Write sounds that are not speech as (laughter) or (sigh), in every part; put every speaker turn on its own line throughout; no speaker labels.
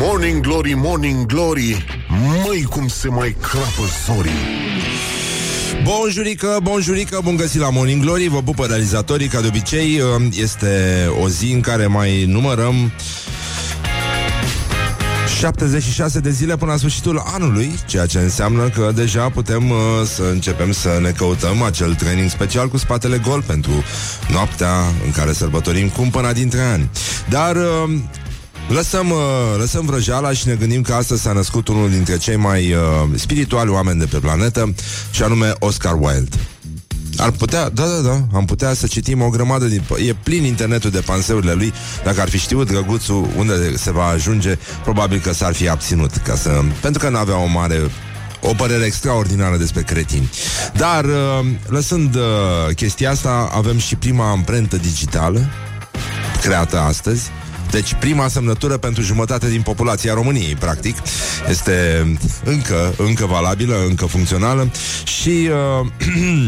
Morning Glory, Morning Glory Măi cum se mai crapă zorii
Bonjurică, bonjurică, bun găsit la Morning Glory Vă pupă realizatorii, ca de obicei Este o zi în care mai numărăm 76 de zile până la sfârșitul anului, ceea ce înseamnă că deja putem uh, să începem să ne căutăm acel training special cu spatele gol pentru noaptea în care sărbătorim cumpăna dintre ani. Dar uh, Lăsăm, uh, lăsăm vrăjeala și ne gândim că astăzi s-a născut unul dintre cei mai uh, spirituali oameni de pe planetă, și anume Oscar Wilde. Ar putea, da, da, da, am putea să citim o grămadă din... E plin internetul de panseurile lui. Dacă ar fi știut drăguțul unde se va ajunge, probabil că s-ar fi abținut. Ca să... Pentru că nu avea o mare o părere extraordinară despre cretini. Dar, uh, lăsând uh, chestia asta, avem și prima amprentă digitală creată astăzi. Deci prima semnătură pentru jumătate din populația României, practic, este încă, încă valabilă, încă funcțională și uh,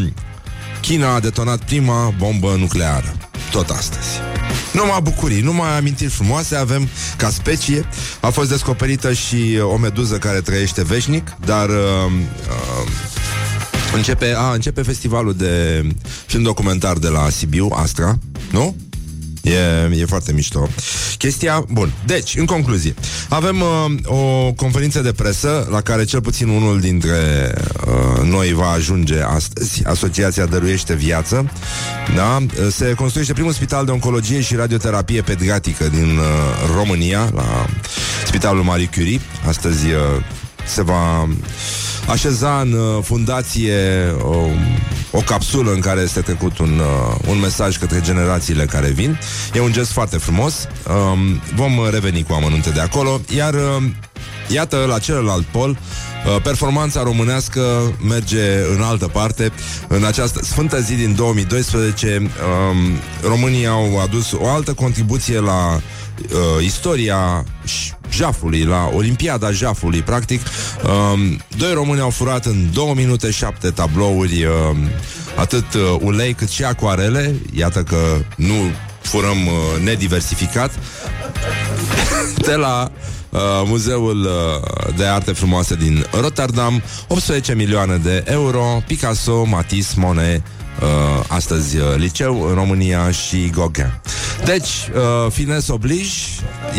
(clears throat) China a detonat prima bombă nucleară. Tot astăzi. Numai bucurii, numai amintiri frumoase avem ca specie. A fost descoperită și o meduză care trăiește veșnic, dar uh, uh, începe, a, începe festivalul de film documentar de la Sibiu, Astra, nu? E, e foarte mișto. Chestia, bun. Deci, în concluzie, avem uh, o conferință de presă la care cel puțin unul dintre uh, noi va ajunge astăzi. Asociația Dăruiește Viață. Da? Se construiește primul spital de oncologie și radioterapie pediatrică din uh, România, la Spitalul Marie Curie. Astăzi uh, se va așeza în uh, fundație o, o capsulă în care este trecut un, uh, un mesaj către generațiile care vin. E un gest foarte frumos. Um, vom reveni cu amănunte de acolo. Iar uh, iată, la celălalt pol, uh, performanța românească merge în altă parte. În această sfântă zi din 2012, um, românii au adus o altă contribuție la uh, istoria jafului, la Olimpiada jafului, practic. Um, doi români au furat în 2 minute 7 tablouri uh, atât uh, ulei cât și acoarele. Iată că nu furăm uh, nediversificat. (laughs) De la uh, Muzeul uh, de Arte Frumoase din Rotterdam, 18 milioane de euro, Picasso, Matisse, Monet, uh, astăzi uh, liceu în România și Gauguin. Deci, uh, fines oblige,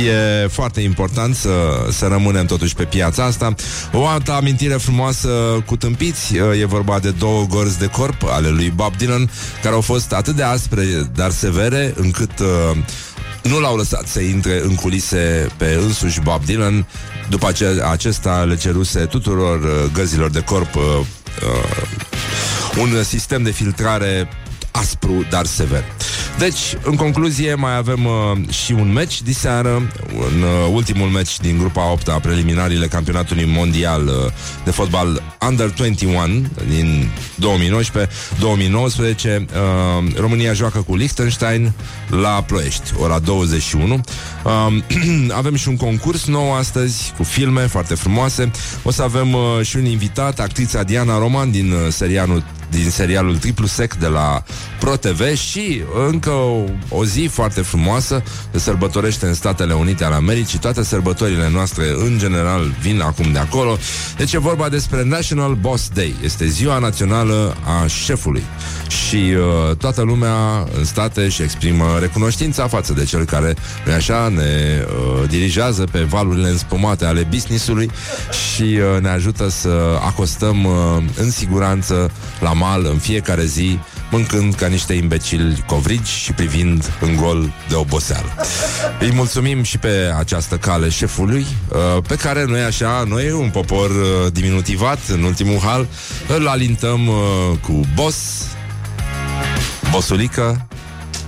e foarte important să, să rămânem totuși pe piața asta. O altă amintire frumoasă cu tâmpiți, uh, e vorba de două gorzi de corp ale lui Bob Dylan, care au fost atât de aspre, dar severe, încât uh, nu l-au lăsat să intre în culise pe însuși Bob Dylan, după ce acesta le ceruse tuturor uh, găzilor de corp uh, uh, un sistem de filtrare aspru, dar sever. Deci, în concluzie, mai avem uh, și un match de seară, un uh, ultimul match din grupa 8 a preliminarile campionatului mondial uh, de fotbal Under 21 din 2019-2019. Uh, România joacă cu Liechtenstein la Ploiești, ora 21. Uh, (clears throat) avem și un concurs nou astăzi cu filme foarte frumoase. O să avem uh, și un invitat, actrița Diana Roman din uh, serialul din serialul Triplu Sec de la ProTV și încă o, o zi foarte frumoasă se sărbătorește în Statele Unite ale Americii. Toate sărbătorile noastre, în general, vin acum de acolo. Deci e vorba despre National Boss Day. Este ziua națională a șefului. Și uh, toată lumea în state și exprimă recunoștința față de cel care, nu așa, ne uh, dirigează pe valurile înspumate ale businessului și uh, ne ajută să acostăm uh, în siguranță la mal în fiecare zi, mâncând ca niște imbecili covrigi și privind în gol de oboseală. Îi mulțumim și pe această cale șefului, uh, pe care noi așa, noi, un popor uh, diminutivat în ultimul hal, îl alintăm uh, cu boss, bosulică,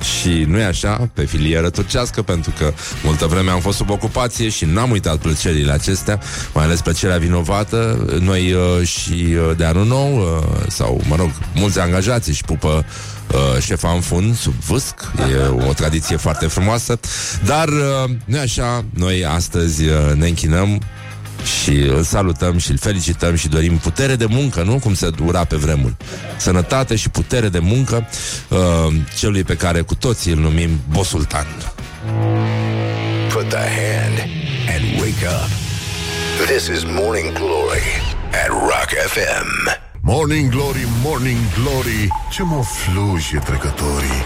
și nu e așa, pe filieră turcească, pentru că multă vreme am fost sub ocupație și n-am uitat plăcerile acestea, mai ales plăcerea vinovată. Noi uh, și uh, de anul nou, uh, sau, mă rog, mulți angajați și pupă uh, șefa în fund, sub vâsc. E o tradiție foarte frumoasă. Dar, uh, nu așa, noi astăzi uh, ne închinăm și îl salutăm și îl felicităm și dorim putere de muncă, nu? Cum se dura pe vremuri. Sănătate și putere de muncă uh, celui pe care cu toții îl numim Bosultan.
Put the hand and wake up. This is Morning Glory at Rock FM.
Morning Glory, Morning Glory Ce mă fluje trecătorii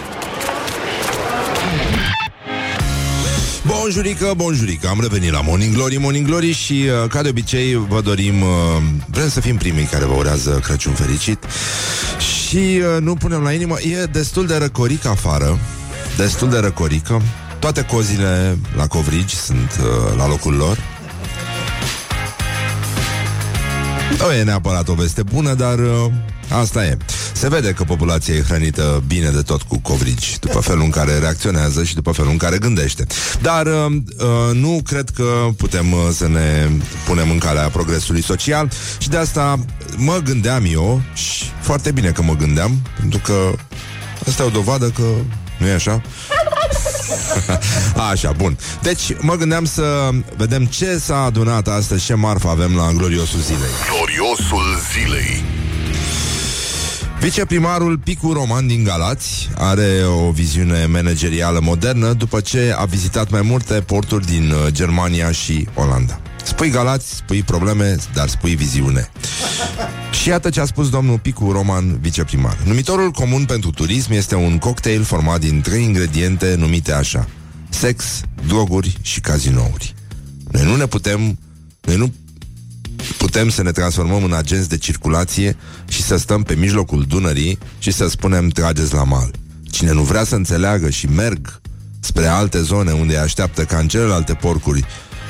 Bonjurică, bonjurică, am revenit la Morning Glory, Morning Glory și uh, ca de obicei vă dorim, uh, vrem să fim primii care vă urează Crăciun fericit. Și uh, nu punem la inimă, e destul de răcoric afară, destul de răcorică, toate cozile la covrigi sunt uh, la locul lor. Nu e neapărat o veste bună, dar uh, asta e. Se vede că populația e hrănită bine de tot cu covrigi, după felul în care reacționează și după felul în care gândește. Dar uh, uh, nu cred că putem uh, să ne punem în calea progresului social și de asta mă gândeam eu și foarte bine că mă gândeam, pentru că asta e o dovadă că nu e așa? (laughs) Așa, bun. Deci mă gândeam să vedem ce s-a adunat astăzi, ce marfă avem la gloriosul zilei.
Gloriosul zilei
Viceprimarul Picu Roman din Galați are o viziune managerială modernă după ce a vizitat mai multe porturi din uh, Germania și Olanda. Spui Galați, spui probleme, dar spui viziune. Și iată ce a spus domnul Picu Roman, viceprimar. Numitorul comun pentru turism este un cocktail format din trei ingrediente numite așa. Sex, droguri și cazinouri. Noi nu ne putem... Noi nu putem să ne transformăm în agenți de circulație și să stăm pe mijlocul Dunării și să spunem trageți la mal. Cine nu vrea să înțeleagă și merg spre alte zone unde îi așteaptă ca în celelalte porcuri,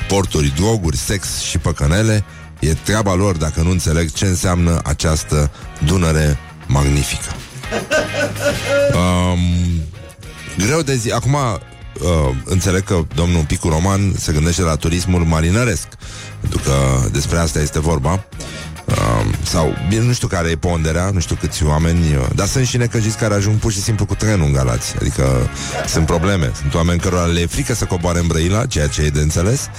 porturi, droguri, sex și păcănele, e treaba lor dacă nu înțeleg ce înseamnă această Dunăre magnifică. Um, greu de zi. Acum, uh, înțeleg că domnul Picu Roman se gândește la turismul marinăresc, pentru că despre asta este vorba. Uh, sau, bine, nu știu care e ponderea, nu știu câți oameni, uh, dar sunt și necăjiți care ajung pur și simplu cu trenul în Galați. Adică sunt probleme. Sunt oameni cărora le e frică să coboare în Brăila, ceea ce e de înțeles,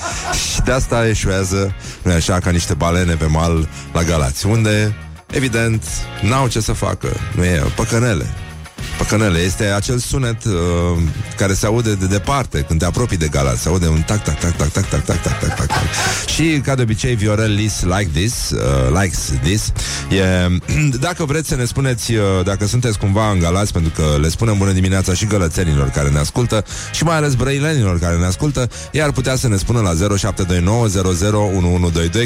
și de asta eșuează, nu așa, ca niște balene pe mal la Galați, unde, evident, n-au ce să facă. Nu e păcănele. Păcănele este acel sunet uh, care se aude de departe când te apropii de gala. Se aude un tac, tac, tac, tac, tac, tac, tac, tac, tac, tac, tac. Și, ca de obicei, Viorel Lis like this, uh, likes this. E, (clears throat) dacă vreți să ne spuneți, uh, dacă sunteți cumva în Galați, pentru că le spunem bună dimineața și gălățenilor care ne ascultă și mai ales brăilenilor care ne ascultă, iar putea să ne spună la 0729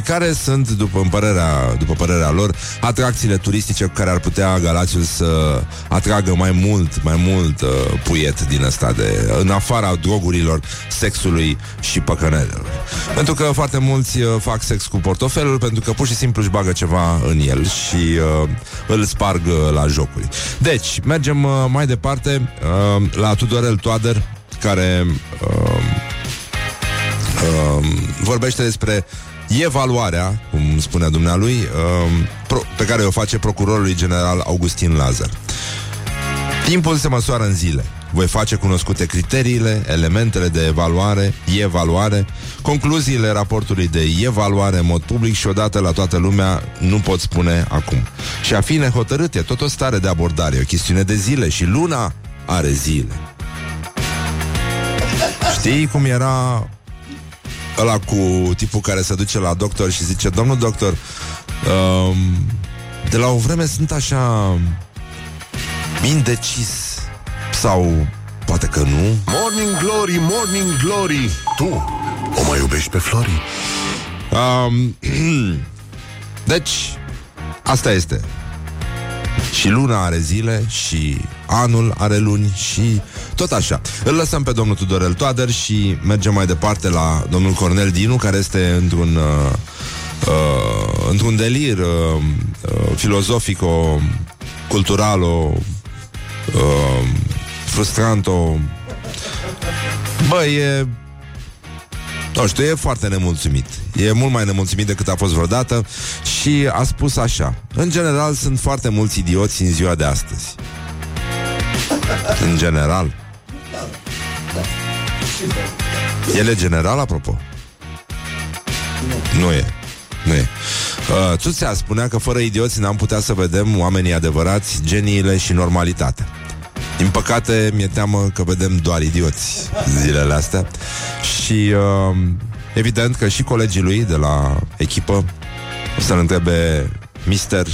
care sunt, după părerea, după părerea lor, atracțiile turistice cu care ar putea Galațiul să atragă mai mult, mai mult uh, puiet din ăsta de, în afara drogurilor, sexului și păcănelelor. Pentru că foarte mulți uh, fac sex cu portofelul pentru că pur și simplu își bagă ceva în el și uh, îl sparg uh, la jocuri. Deci, mergem uh, mai departe uh, la Tudorel Toader, care uh, uh, vorbește despre evaluarea, cum spunea dumnealui, uh, pro- pe care o face procurorului general Augustin Lazar. Timpul se măsoară în zile. Voi face cunoscute criteriile, elementele de evaluare, evaluare, concluziile raportului de evaluare în mod public și odată la toată lumea nu pot spune acum. Și a fi nehotărât e tot o stare de abordare, o chestiune de zile și luna are zile. Știi cum era ăla cu tipul care se duce la doctor și zice, domnul doctor, um, de la o vreme sunt așa indecis sau poate că nu.
Morning Glory, Morning Glory Tu o mai iubești pe Flori?
Um, (clears throat) deci, asta este. Și luna are zile și anul are luni și tot așa. Îl lăsăm pe domnul Tudorel Toader și mergem mai departe la domnul Cornel Dinu, care este într-un uh, uh, într-un delir uh, uh, filozofico culturalo uh, frustranto Bă, e nu știu, e foarte nemulțumit. E mult mai nemulțumit decât a fost vreodată Și a spus așa. În general sunt foarte mulți idioți în ziua de astăzi. În general. El e general, apropo? Nu e. Nu e. Uh, Tuțea spunea că fără idioți n-am putea să vedem oamenii adevărați, geniile și normalitatea din păcate, mi-e teamă că vedem doar idioți zilele astea Și uh, evident că și colegii lui de la echipă o să-l întrebe Mister,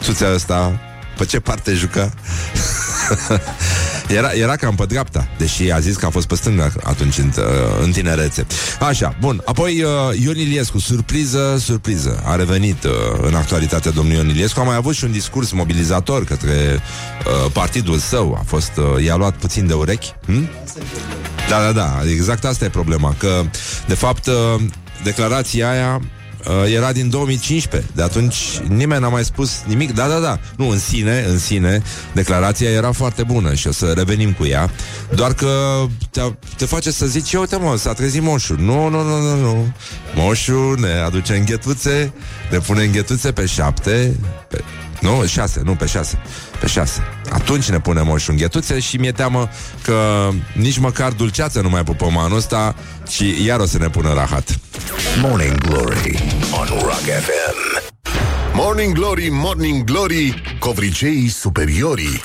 suțea ăsta, pe ce parte jucă? (laughs) Era, era cam pe dreapta, deși a zis că a fost pe stânga atunci în, în tinerețe. Așa, bun. Apoi uh, Ion Iliescu, surpriză, surpriză. A revenit uh, în actualitatea domnului Ion Iliescu. A mai avut și un discurs mobilizator către uh, partidul său. A fost, uh, i-a luat puțin de urechi. Hm? Da, da, da. Exact asta e problema. Că, de fapt, uh, declarația aia uh, era din 2015. De atunci nimeni n-a mai spus nimic. Da, da, da. Nu, în sine, în sine, declarația era foarte bună și o să revenim cu ea. Doar că te, te face să zici, uite mă, s-a trezit moșul. Nu, nu, nu, nu, nu. Moșul ne aduce înghetuțe, ne pune înghetuțe pe șapte, pe, nu, șase, nu, pe șase. Pe șase. Atunci ne punem o șunghetuțe și mi-e teamă că nici măcar dulceață nu mai pupăm anul ăsta și iar o să ne pună rahat.
Morning Glory on Rock FM.
Morning Glory, Morning Glory, covriceii superiorii.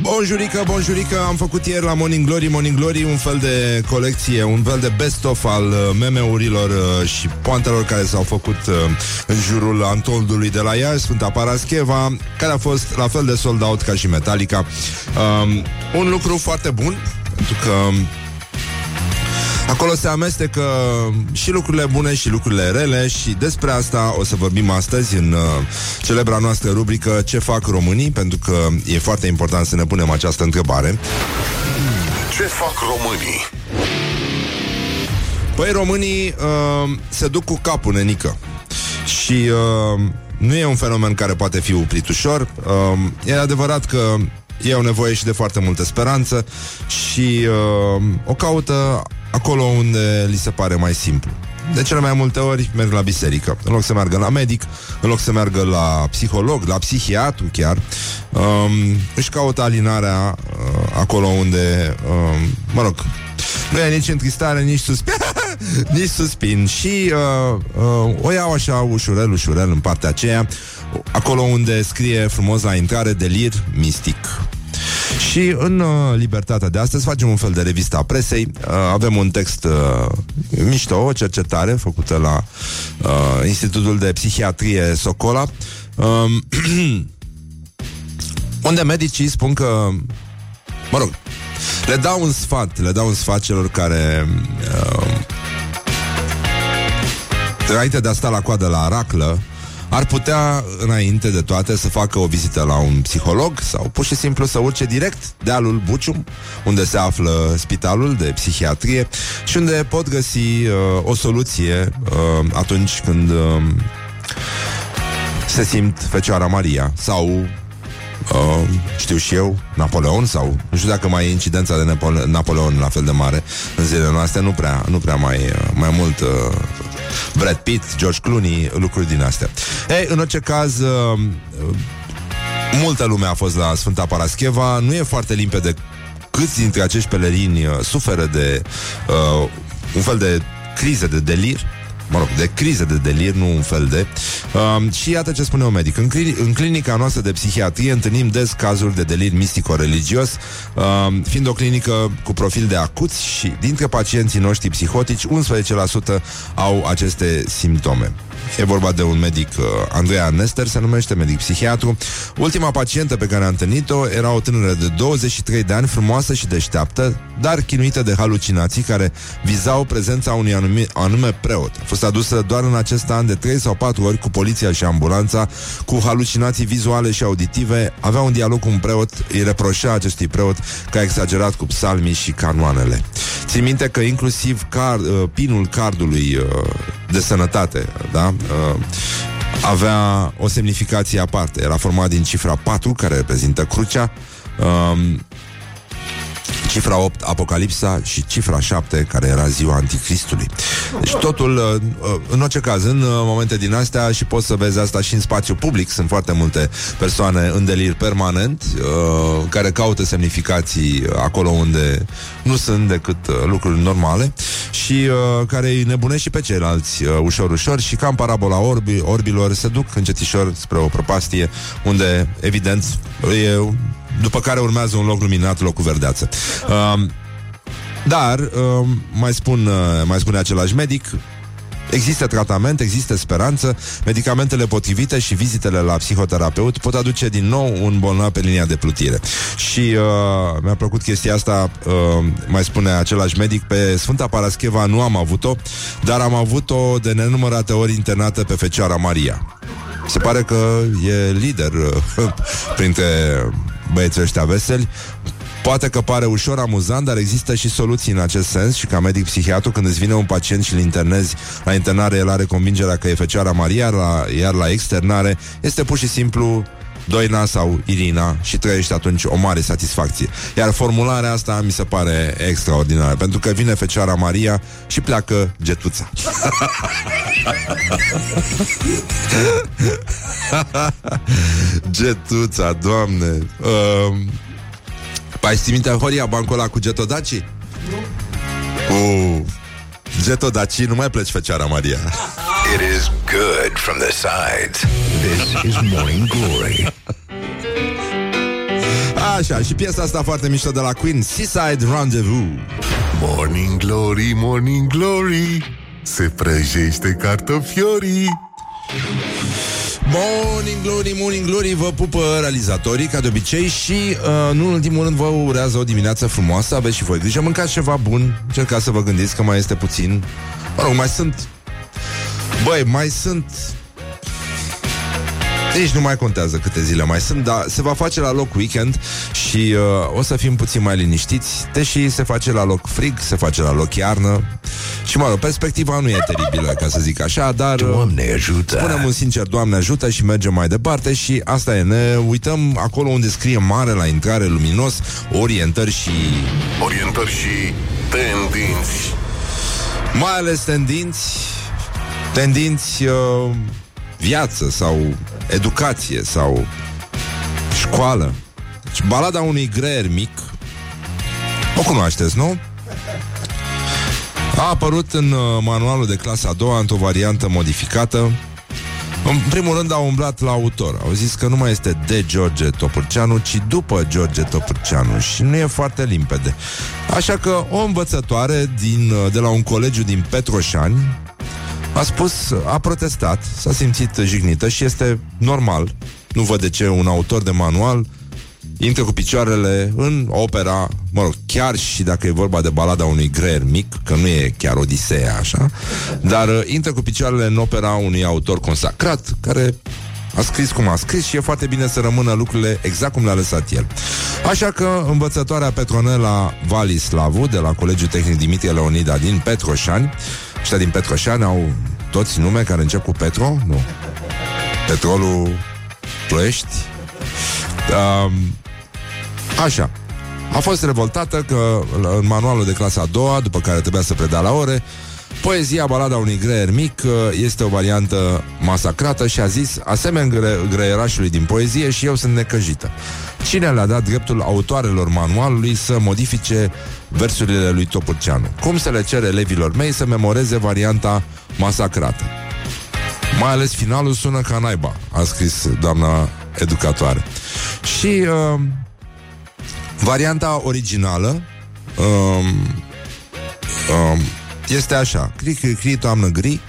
Bonjurică, bonjurică, am făcut ieri la Morning Glory, Morning Glory un fel de colecție, un fel de best-of al uh, meme-urilor uh, și poantelor care s-au făcut uh, în jurul Antoldului de la Iași, Sfânta Parascheva, care a fost la fel de sold out ca și Metallica. Um, un lucru foarte bun, pentru că Acolo se amestecă și lucrurile bune și lucrurile rele și despre asta o să vorbim astăzi în uh, celebra noastră rubrică Ce fac românii? Pentru că e foarte important să ne punem această întrebare.
Ce fac românii?
Păi românii uh, se duc cu capul, nenică. Și uh, nu e un fenomen care poate fi oprit ușor. Uh, e adevărat că ei au nevoie și de foarte multă speranță și uh, o caută acolo unde li se pare mai simplu. De cele mai multe ori merg la biserică. În loc să meargă la medic, în loc să meargă la psiholog, la psihiatru chiar, um, își caută alinarea uh, acolo unde, um, mă rog, nu e nici întristare, nici suspin, (laughs) nici suspin. Și uh, uh, o iau așa ușurel, ușurel în partea aceea, acolo unde scrie frumos la intrare delir mistic. Și în uh, Libertatea de astăzi facem un fel de revista a presei. Uh, avem un text uh, mișto, o cercetare făcută la uh, Institutul de Psihiatrie Socola, uh, (clears throat) unde medicii spun că, mă rog, le dau un sfat, le dau un sfat celor care uh, înainte de a sta la coadă la raclă, ar putea, înainte de toate, să facă o vizită la un psiholog sau pur și simplu să urce direct dealul Bucium, unde se află spitalul de psihiatrie și unde pot găsi uh, o soluție uh, atunci când uh, se simt Fecioara Maria sau Uh, știu și eu, Napoleon sau nu știu dacă mai e incidența de Napole- Napoleon la fel de mare în zilele noastre, nu prea, nu prea mai, uh, mai mult uh, Brad Pitt, George Clooney, lucruri din astea. Ei, în orice caz, uh, uh, multă lume a fost la Sfânta Parascheva, nu e foarte limpede câți dintre acești pelerini uh, suferă de uh, un fel de criză de delir mă rog, de criză de delir, nu un fel de. Um, și iată ce spune un medic. În, cli- în clinica noastră de psihiatrie întâlnim des cazuri de delir mistico-religios, um, fiind o clinică cu profil de acuți și dintre pacienții noștri psihotici, 11% au aceste simptome. E vorba de un medic, uh, Andreea Nester, se numește medic psihiatru. Ultima pacientă pe care a întâlnit-o era o tânără de 23 de ani, frumoasă și deșteaptă, dar chinuită de halucinații care vizau prezența unui anume, anume preot. A fost adusă doar în acest an de 3 sau 4 ori cu poliția și ambulanța, cu halucinații vizuale și auditive, avea un dialog cu un preot, îi reproșea acestui preot că a exagerat cu psalmii și canoanele. Țin minte că inclusiv car, uh, pinul cardului uh, de sănătate, da? Uh, avea o semnificație aparte. Era format din cifra 4, care reprezintă crucea, um, cifra 8, Apocalipsa și cifra 7, care era ziua Anticristului. Deci totul, uh, uh, în orice caz, în uh, momente din astea și poți să vezi asta și în spațiu public, sunt foarte multe persoane în delir permanent, care caută semnificații acolo unde nu sunt decât lucruri normale și care îi nebunesc și pe ceilalți ușor, ușor și cam parabola orbi, orbilor se duc încetișor spre o prăpastie unde, evident, e după care urmează un loc luminat, loc cu verdeață. Uh, Dar, uh, mai, spun, uh, mai spune același medic, Există tratament, există speranță, medicamentele potrivite și vizitele la psihoterapeut pot aduce din nou un bolnav pe linia de plutire. Și uh, mi-a plăcut chestia asta, uh, mai spune același medic, pe Sfânta Parascheva nu am avut-o, dar am avut-o de nenumărate ori internată pe Fecioara Maria. Se pare că e lider uh, (laughs) printre băieții ăștia veseli. Poate că pare ușor amuzant, dar există și soluții în acest sens și ca medic psihiatru, când îți vine un pacient și îl internezi la internare, el are convingerea că e Fecioara Maria, la, iar la externare este pur și simplu Doina sau Irina și trăiești atunci o mare satisfacție. Iar formularea asta mi se pare extraordinară, pentru că vine Fecioara Maria și pleacă getuța. (laughs) getuța, doamne! Uh, Păi știi minte Horia bancul ăla cu Getodaci? Nu. Uh, Getodaci, nu mai pleci Fecioara Maria. (laughs)
It is good from the sides. This is Morning Glory.
Așa, și piesa asta foarte mișto de la Queen, Seaside Rendezvous.
Morning Glory, Morning Glory Se prăjește cartofiorii
Morning Glory, Morning Glory Vă pupă realizatorii, ca de obicei Și, uh, nu în ultimul rând, vă urează o dimineață frumoasă Aveți și voi grijă, mâncați ceva bun Încercați să vă gândiți că mai este puțin. Mă rog, mai sunt Băi, mai sunt deci nu mai contează câte zile mai sunt, dar se va face la loc weekend și uh, o să fim puțin mai liniștiți, deși se face la loc frig, se face la loc iarnă. Și, mă rog, perspectiva nu e teribilă, ca să zic așa, dar...
Uh, Doamne ajută!
Spunem un sincer, Doamne ajută și mergem mai departe și asta e, ne uităm acolo unde scrie mare la intrare luminos, orientări și...
Orientări și tendinți.
Mai ales tendinți, tendinți uh, viață sau educație sau școală. Deci, balada unui greier mic, o cunoașteți, nu? A apărut în uh, manualul de clasa a doua într-o variantă modificată. În primul rând au umblat la autor. Au zis că nu mai este de George Topârceanu, ci după George Topârceanu și nu e foarte limpede. Așa că o învățătoare din, uh, de la un colegiu din Petroșani a spus, a protestat, s-a simțit jignită și este normal. Nu văd de ce un autor de manual intră cu picioarele în opera, mă rog, chiar și dacă e vorba de balada unui greier mic, că nu e chiar Odiseea așa, dar uh, intră cu picioarele în opera unui autor consacrat, care a scris cum a scris și e foarte bine să rămână lucrurile exact cum le-a lăsat el. Așa că învățătoarea Petronela Valislavu de la Colegiul Tehnic Dimitrie Leonida din Petroșani, ăștia din Petroșani au toți nume care încep cu Petro? Nu. Petrolul Ploiești? Um, așa. A fost revoltată că în manualul de clasa a doua, după care trebuia să predea la ore, Poezia Balada unui greier mic uh, este o variantă masacrată și a zis, asemenea gre- greierașului din poezie și eu sunt necăjită. Cine le-a dat dreptul autoarelor manualului să modifice versurile lui Topurceanu? Cum să le cere elevilor mei să memoreze varianta masacrată? Mai ales finalul sună ca naiba, a scris doamna educatoare. Și uh, varianta originală uh, uh, este așa Cri, cri, cri, toamnă gri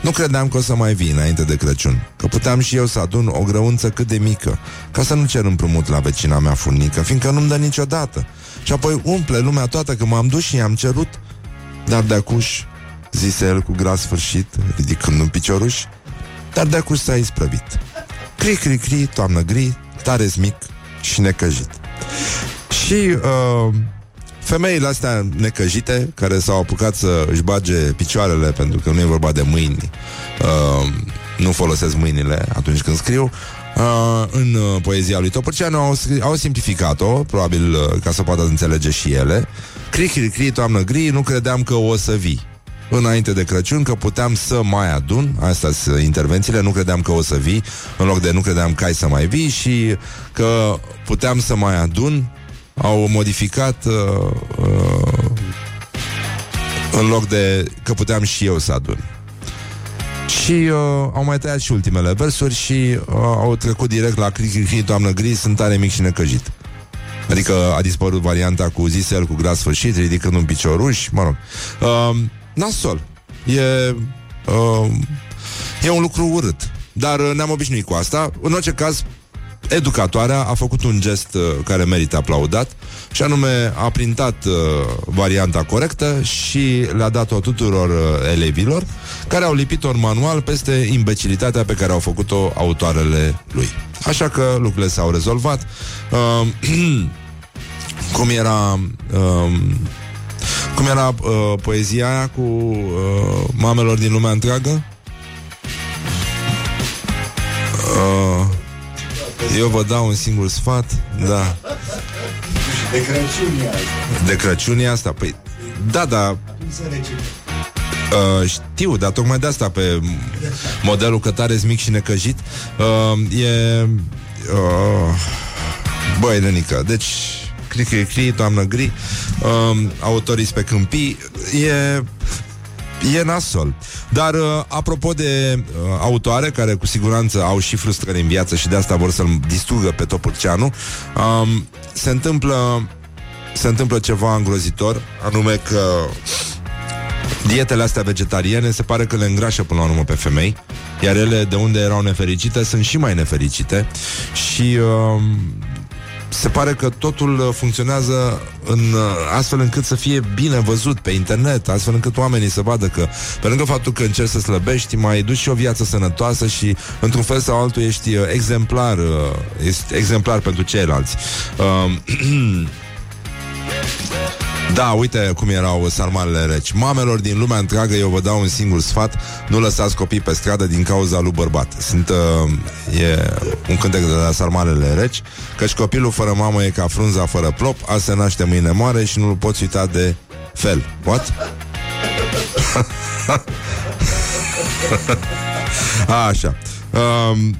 Nu credeam că o să mai vii înainte de Crăciun Că puteam și eu să adun o grăunță cât de mică Ca să nu cer împrumut la vecina mea furnică Fiindcă nu-mi dă niciodată. Și apoi umple lumea toată că m-am dus și i-am cerut. Dar de acuș Zise el cu gras sfârșit Ridicând un picioruș Dar de acuș s-a isprăvit. Cri, cri, cri, toamnă gri Tare mic și necăjit. Și uh, Femeile astea necăjite Care s-au apucat să își bage picioarele Pentru că nu e vorba de mâini uh, Nu folosesc mâinile atunci când scriu Uh, în uh, poezia lui Topârceanu au, scri- au simplificat-o, probabil uh, ca să poată înțelege și ele. Cri, cri, cri, toamnă gri, nu credeam că o să vii. Înainte de Crăciun, că puteam să mai adun, astea sunt intervențiile, nu credeam că o să vii, în loc de nu credeam că ai să mai vii și că puteam să mai adun, au modificat uh, uh, în loc de că puteam și eu să adun. Și uh, au mai tăiat și ultimele versuri și uh, au trecut direct la cri, cri, cri, doamnă gri, sunt tare mic și necăjit. Adică a dispărut varianta cu zisel, cu gras sfârșit, ridicând un picioruș, mă rog. Uh, nasol. E, uh, e un lucru urât. Dar uh, ne-am obișnuit cu asta. În orice caz, educatoarea a făcut un gest uh, care merită aplaudat și anume a printat uh, varianta corectă și le-a dat-o tuturor uh, elevilor care au lipit-o în manual peste imbecilitatea pe care au făcut-o autoarele lui. Așa că lucrurile s-au rezolvat. Uh, (clears throat) cum era... Uh, cum era uh, poezia aia cu uh, mamelor din lumea întreagă? Uh, eu vă dau un singur sfat Da.
De Crăciun e asta.
De Crăciun e asta Păi, da, da. Uh, știu, dar tocmai de asta pe modelul că tare mic și necăjit. Uh, e uh, băi, nenică, deci cri, cri, cri, toamnă gri. Uh, autorii pe câmpii e E nasol. Dar, uh, apropo de uh, autoare care cu siguranță au și frustrări în viață și de asta vor să-l distrugă pe Topurceanu, um, se întâmplă se întâmplă ceva îngrozitor, anume că dietele astea vegetariene se pare că le îngrașă până la urmă pe femei, iar ele de unde erau nefericite sunt și mai nefericite și uh, se pare că totul uh, funcționează în uh, astfel încât să fie bine văzut pe internet, astfel încât oamenii să vadă că, pe lângă faptul că încerci să slăbești, mai duci și o viață sănătoasă și, într-un fel sau altul, ești uh, exemplar, ești exemplar pentru ceilalți. Uh, (clears throat) Da, uite cum erau sarmalele reci. Mamelor din lumea întreagă eu vă dau un singur sfat, nu lăsați copii pe stradă din cauza lui bărbat. Sunt, uh, e un cântec de la sarmalele reci, căci copilul fără mamă e ca frunza fără plop, a se naște mâine moare și nu-l poți uita de fel. What? (laughs) Așa. Um,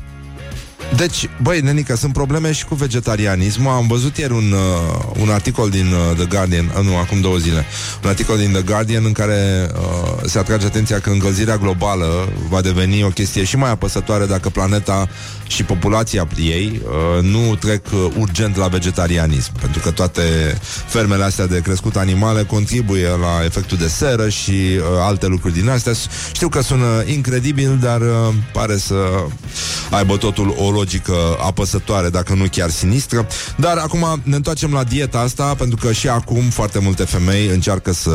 deci, băi, nenică, sunt probleme și cu vegetarianismul. Am văzut ieri un, uh, un articol din uh, The Guardian, uh, nu, acum două zile, un articol din The Guardian în care uh, se atrage atenția că încălzirea globală va deveni o chestie și mai apăsătoare dacă planeta și populația ei uh, nu trec uh, urgent la vegetarianism, pentru că toate fermele astea de crescut animale contribuie la efectul de seră și uh, alte lucruri din astea. Știu că sună incredibil, dar uh, pare să aibă totul o logică apăsătoare, dacă nu chiar sinistră. Dar acum ne întoarcem la dieta asta, pentru că și acum foarte multe femei încearcă să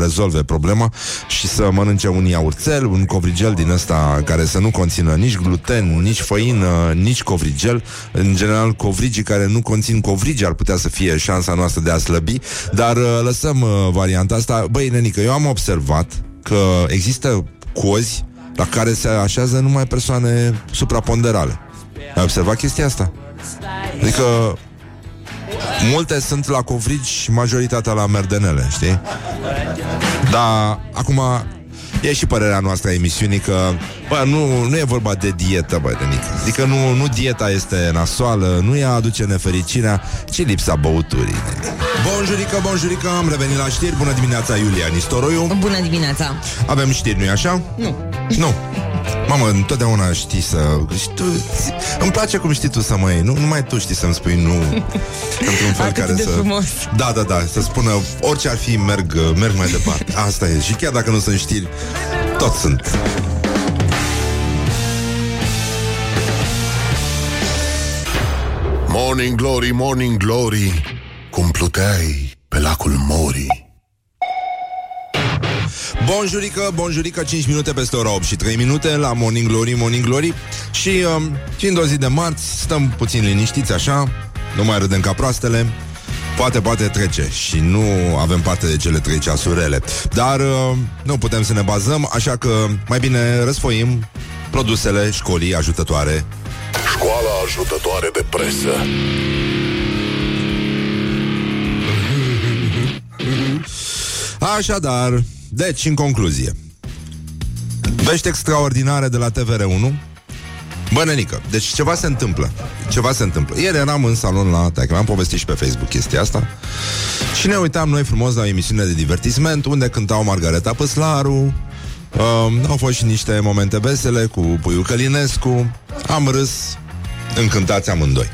rezolve problema și să mănânce un iaurțel, un covrigel din ăsta care să nu conțină nici gluten, nici făină, nici covrigel. În general, covrigii care nu conțin covrigi ar putea să fie șansa noastră de a slăbi, dar uh, lăsăm uh, varianta asta. Băi, nenică, eu am observat că există cozi la care se așează numai persoane supraponderale. Ai observat chestia asta? Adică Multe sunt la covrigi și majoritatea la merdenele, știi? Dar acum E și părerea noastră a emisiunii că bă, nu, nu e vorba de dietă, bă, de mic. Adică nu, nu dieta este nasoală, nu ea aduce nefericirea, ci lipsa băuturii. Bonjurică, bonjurică, am revenit la știri. Bună dimineața, Iulia Nistoroiu.
Bună dimineața.
Avem știri, nu-i așa?
Nu.
Nu. Mamă, întotdeauna știi să... Și tu, îmi place cum știi tu să mă iei. Nu, numai tu știi să-mi spui nu (laughs) într-un fel
Atât
care
de
să...
frumos.
Da, da, da, să spună orice ar fi, merg, merg mai departe. Asta e. Și chiar dacă nu sunt știri, tot sunt.
Morning Glory, Morning Glory Cum pluteai pe lacul Mori
Bonjurică, bonjurică, 5 minute peste ora 8 și 3 minute la Morning Glory, Morning Glory. Și um, fiind o zi de marți, stăm puțin liniștiți așa Nu mai râdem ca proastele Poate, poate trece și nu avem parte de cele trei ceasurele. Dar uh, nu putem să ne bazăm, așa că mai bine răsfoim produsele școlii ajutătoare.
Școala ajutătoare de presă.
Așadar, deci, în concluzie. Vești extraordinare de la TVR1 Bă, nenică, deci ceva se întâmplă Ceva se întâmplă. Ieri eram în salon la Taică, am povestit și pe Facebook chestia asta. Și ne uitam noi frumos la o emisiune de divertisment Unde cântau Margareta Păslaru. Uh, Au fost și niște momente vesele Cu Puiul Călinescu. Am râs încântați amândoi.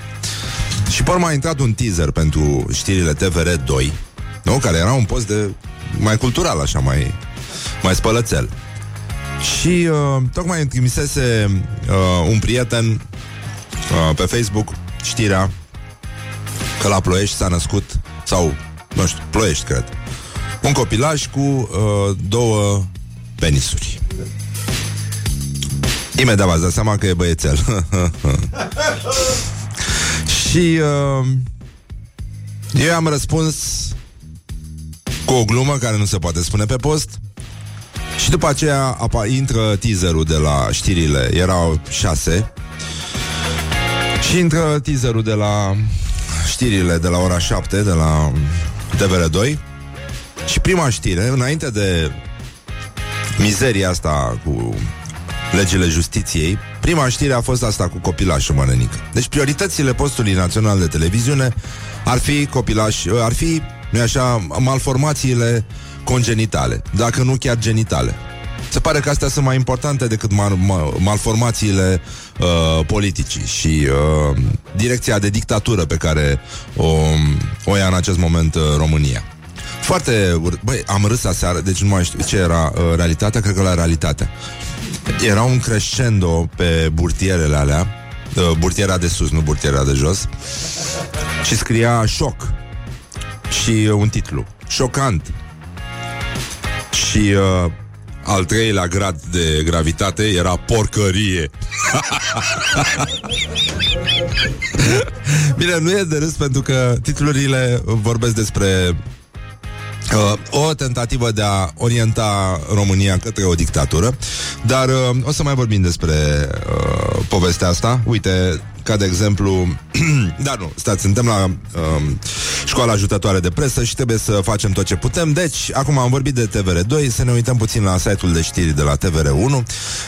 Și pe urmă a intrat un teaser pentru știrile TVR2, nu? care era un post de mai cultural, așa, mai, mai spălățel. Și uh, tocmai îmi trimisese uh, un prieten uh, pe Facebook știrea că la Ploiești s-a născut, sau, nu știu, Ploiești, cred, un copilaj cu uh, două penisuri. Imediat v-ați dat seama că e băiețel. (laughs) Și uh, eu am răspuns cu o glumă care nu se poate spune pe post și după aceea apa, intră teaserul de la știrile, erau șase și intră teaserul de la știrile de la ora 7 de la TVR2 și prima știre, înainte de mizeria asta cu legile justiției, prima știre a fost asta cu copilașul mănănică. Deci prioritățile postului național de televiziune ar fi copilaș, ar fi, nu așa, malformațiile congenitale, dacă nu chiar genitale. Se pare că astea sunt mai importante decât mal, mal, malformațiile uh, politicii și uh, direcția de dictatură pe care o, o ia în acest moment uh, România. Foarte... Băi, am râs aseară, deci nu mai știu ce era uh, realitatea, cred că la realitatea. Era un crescendo pe burtierele alea, uh, burtiera de sus, nu burtiera de jos, și scria șoc și uh, un titlu. Șocant. Și uh, al treilea grad de gravitate era porcărie. (laughs) Bine, nu e de râs pentru că titlurile vorbesc despre Uh, o tentativă de a orienta România către o dictatură, dar uh, o să mai vorbim despre uh, povestea asta. Uite, ca de exemplu, (clears throat) dar nu, stați, suntem la um, școala ajutătoare de presă și trebuie să facem tot ce putem. Deci, acum am vorbit de TVR2, să ne uităm puțin la site-ul de știri de la TVR1,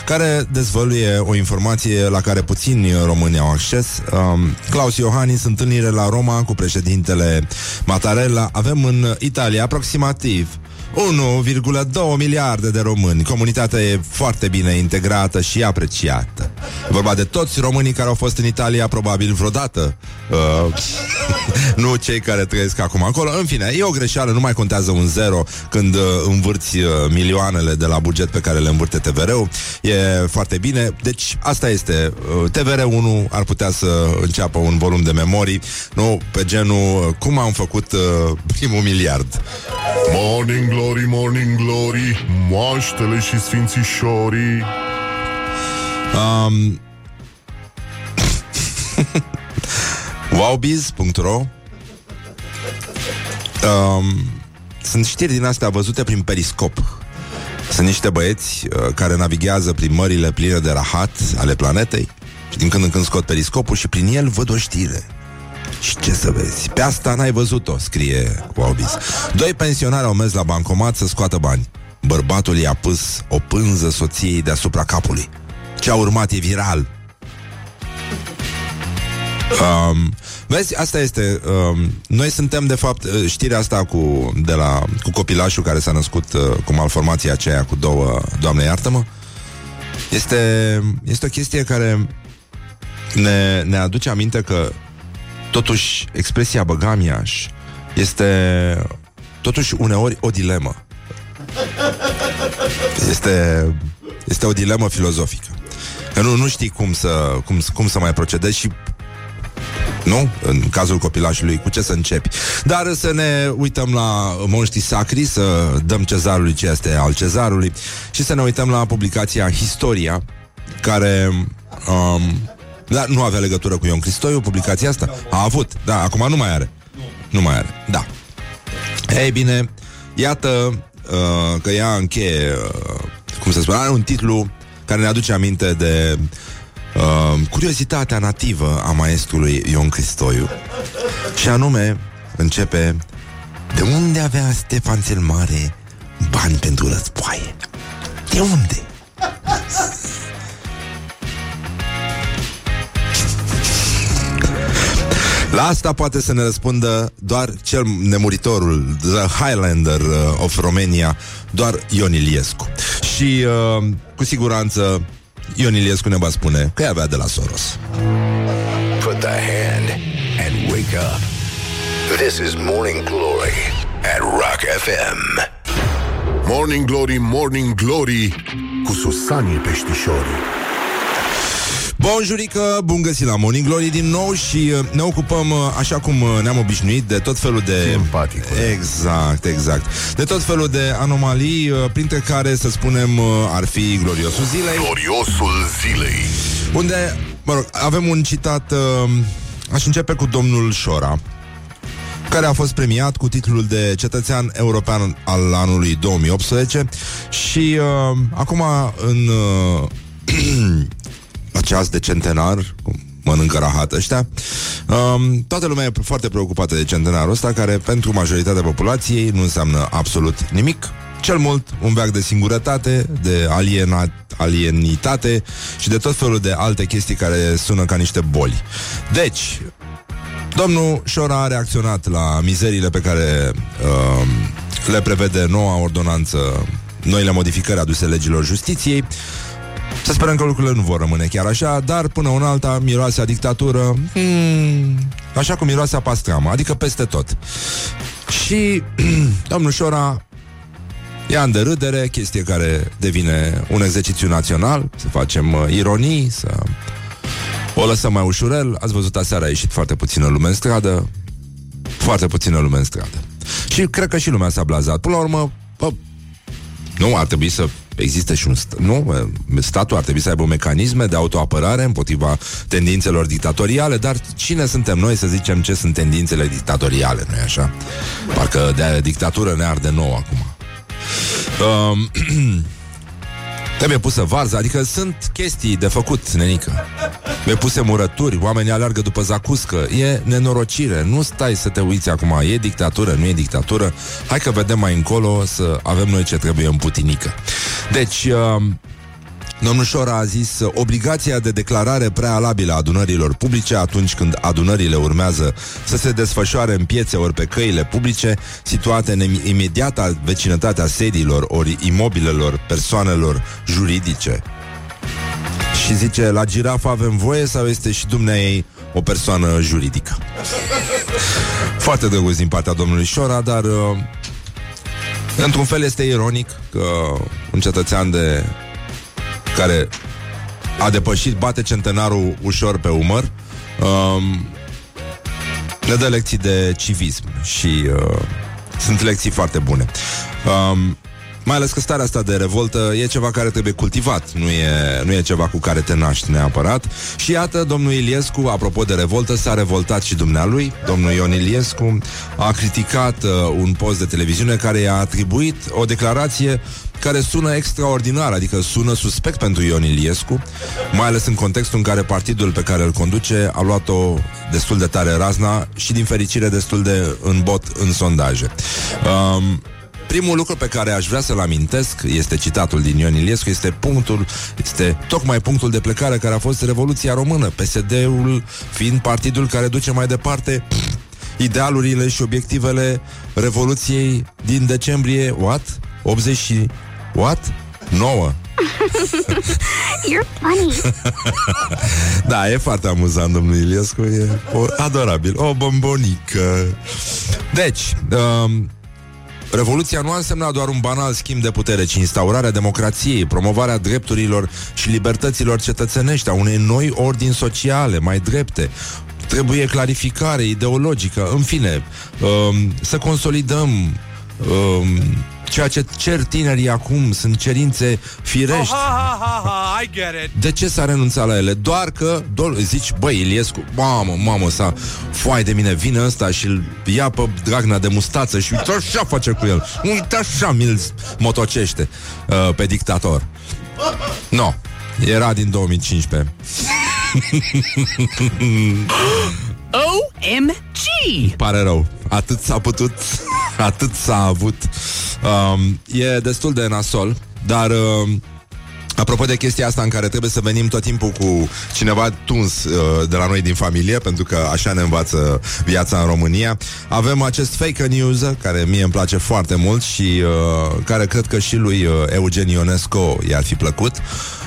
care dezvăluie o informație la care puțini români au acces. Um, Claus Iohannis, întâlnire la Roma cu președintele Mattarella. Avem în Italia aproximativ 1,2 miliarde de români. Comunitatea e foarte bine integrată și apreciată. E vorba de toți românii care au fost în Italia probabil vreodată. Uh, (laughs) nu cei care trăiesc acum acolo. În fine, e o greșeală, nu mai contează un zero când uh, învârți uh, milioanele de la buget pe care le învârte TVR-ul. E foarte bine. Deci, asta este. Uh, TVR1 ar putea să înceapă un volum de memorii, nu pe genul uh, cum am făcut uh, primul miliard.
Morning glory, morning glory Moaștele și sfințișorii.
Um, (laughs) wowbiz.ro um, Sunt știri din astea văzute prin periscop. Sunt niște băieți uh, care navighează prin mările pline de rahat ale planetei și din când în când scot periscopul și prin el văd o știre și ce să vezi? Pe asta n-ai văzut-o, scrie Wobis. Doi pensionari au mers la bancomat să scoată bani. Bărbatul i-a pus o pânză soției deasupra capului. Ce a urmat e viral. Um, vezi, asta este um, Noi suntem de fapt uh, Știrea asta cu, de la, cu copilașul Care s-a născut uh, cu malformația aceea Cu două, doamne iartă-mă este, este o chestie care ne, ne aduce aminte că Totuși, expresia băgamiaș este totuși uneori o dilemă. Este, este o dilemă filozofică. Că nu, nu știi cum să, cum, cum să mai procedezi și nu? În cazul copilașului, cu ce să începi. Dar să ne uităm la monștii sacri, să dăm cezarului ce este al cezarului și să ne uităm la publicația Historia, care um, dar nu avea legătură cu Ion Cristoiu, publicația asta? A avut, da, acum nu mai are. Nu mai are, da. Ei bine, iată uh, că ea încheie, uh, cum să spun, are un titlu care ne aduce aminte de uh, curiozitatea nativă a maestrului Ion Cristoiu. Și anume, începe De unde avea Stefan cel Mare bani pentru războaie? De unde? La asta poate să ne răspundă doar cel nemuritorul, the Highlander uh, of Romania, doar Ion Iliescu. Și uh, cu siguranță Ion Iliescu ne va spune că avea de la Soros.
Put the hand and wake America. This is Morning Glory at Rock FM.
Morning Glory, Morning Glory Cu Susanii Peștișorii
Bonjurică, bun găsit la Morning Glory din nou și uh, ne ocupăm, uh, așa cum uh, ne-am obișnuit, de tot felul de...
Simpatic.
Exact, exact. De tot felul de anomalii, uh, printre care, să spunem, uh, ar fi gloriosul zilei.
Gloriosul zilei
Unde, mă rog, avem un citat, uh, aș începe cu domnul Șora, care a fost premiat cu titlul de cetățean european al anului 2018 și uh, acum în uh, (clears throat) la ceas de centenar, cum mănâncă rahat ăștia, um, toată lumea e foarte preocupată de centenarul ăsta, care pentru majoritatea populației nu înseamnă absolut nimic, cel mult un veac de singurătate, de aliena, alienitate și de tot felul de alte chestii care sună ca niște boli. Deci, Domnul Șora a reacționat la mizeriile pe care uh, le prevede noua ordonanță, noile modificări aduse legilor justiției. Să sperăm că lucrurile nu vor rămâne chiar așa, dar până una alta miroase a dictatură, hmm, așa cum miroase a pastramă, adică peste tot. Și (clears throat) domnul Șora ia în derâdere, chestie care devine un exercițiu național, să facem uh, ironii, să o lăsăm mai ușurel. Ați văzut aseară a ieșit foarte puțină lume în stradă. Foarte puțină lume în stradă. Și cred că și lumea s-a blazat. Până la urmă, bă, nu ar trebui să existe și un st- nu, statul ar trebui să aibă mecanisme de autoapărare împotriva tendințelor dictatoriale, dar cine suntem noi să zicem ce sunt tendințele dictatoriale, nu-i așa? Parcă de dictatură ne arde nou acum. Um, (clears throat) Trebuie pusă varză, adică sunt chestii de făcut, nenică. Mi puse murături, oamenii alergă după zacuscă. E nenorocire, nu stai să te uiți acum, e dictatură, nu e dictatură. Hai că vedem mai încolo să avem noi ce trebuie în putinică. Deci, uh, Domnul Șora a zis obligația de declarare prealabilă a adunărilor publice atunci când adunările urmează să se desfășoare în piețe ori pe căile publice situate în imediata vecinătatea sediilor ori imobilelor persoanelor juridice. Și zice, la girafă avem voie sau este și dumneai o persoană juridică? (laughs) Foarte drăguț din partea domnului Șora, dar uh, într-un fel este ironic că un cetățean de care a depășit, bate centenarul ușor pe umăr, um, ne dă lecții de civism și uh, sunt lecții foarte bune. Um, mai ales că starea asta de revoltă e ceva care trebuie cultivat, nu e, nu e ceva cu care te naști neapărat. Și iată, domnul Iliescu, apropo de revoltă, s-a revoltat și dumnealui. Domnul Ion Iliescu a criticat uh, un post de televiziune care i-a atribuit o declarație care sună extraordinar, adică sună suspect pentru Ion Iliescu, mai ales în contextul în care partidul pe care îl conduce a luat-o destul de tare razna și din fericire destul de în bot în sondaje. Um, Primul lucru pe care aș vrea să-l amintesc este citatul din Ion Iliescu, este punctul, este tocmai punctul de plecare care a fost Revoluția Română, PSD-ul fiind partidul care duce mai departe idealurile și obiectivele Revoluției din decembrie, what? 80 și... what? 9. (laughs)
You're funny. (laughs)
Da, e foarte amuzant, domnul Iliescu E o, adorabil, o bombonică Deci, um, Revoluția nu a însemnat doar un banal schimb de putere, ci instaurarea democrației, promovarea drepturilor și libertăților cetățenești, a unei noi ordini sociale mai drepte. Trebuie clarificare ideologică, în fine, um, să consolidăm um, ceea ce cer tinerii acum sunt cerințe firești.
Oh, ha, ha, ha, ha, I get it.
De ce s-a renunțat la ele? Doar că dol- zici, băi, Iliescu, mamă, mamă, sa, foai de mine, vine ăsta și îl ia pe Dragnea de mustață și uite așa face cu el. Uite așa mi-l motocește uh, pe dictator. No, era din 2015. (laughs)
OMG!
Pare rău. Atât s-a putut, (laughs) atât s-a avut. Um, e destul de nasol, dar um, Apropo de chestia asta în care trebuie să venim tot timpul cu cineva tuns uh, de la noi din familie, pentru că așa ne învață viața în România, avem acest fake news care mie îmi place foarte mult și uh, care cred că și lui uh, Eugen Ionesco i-ar fi plăcut.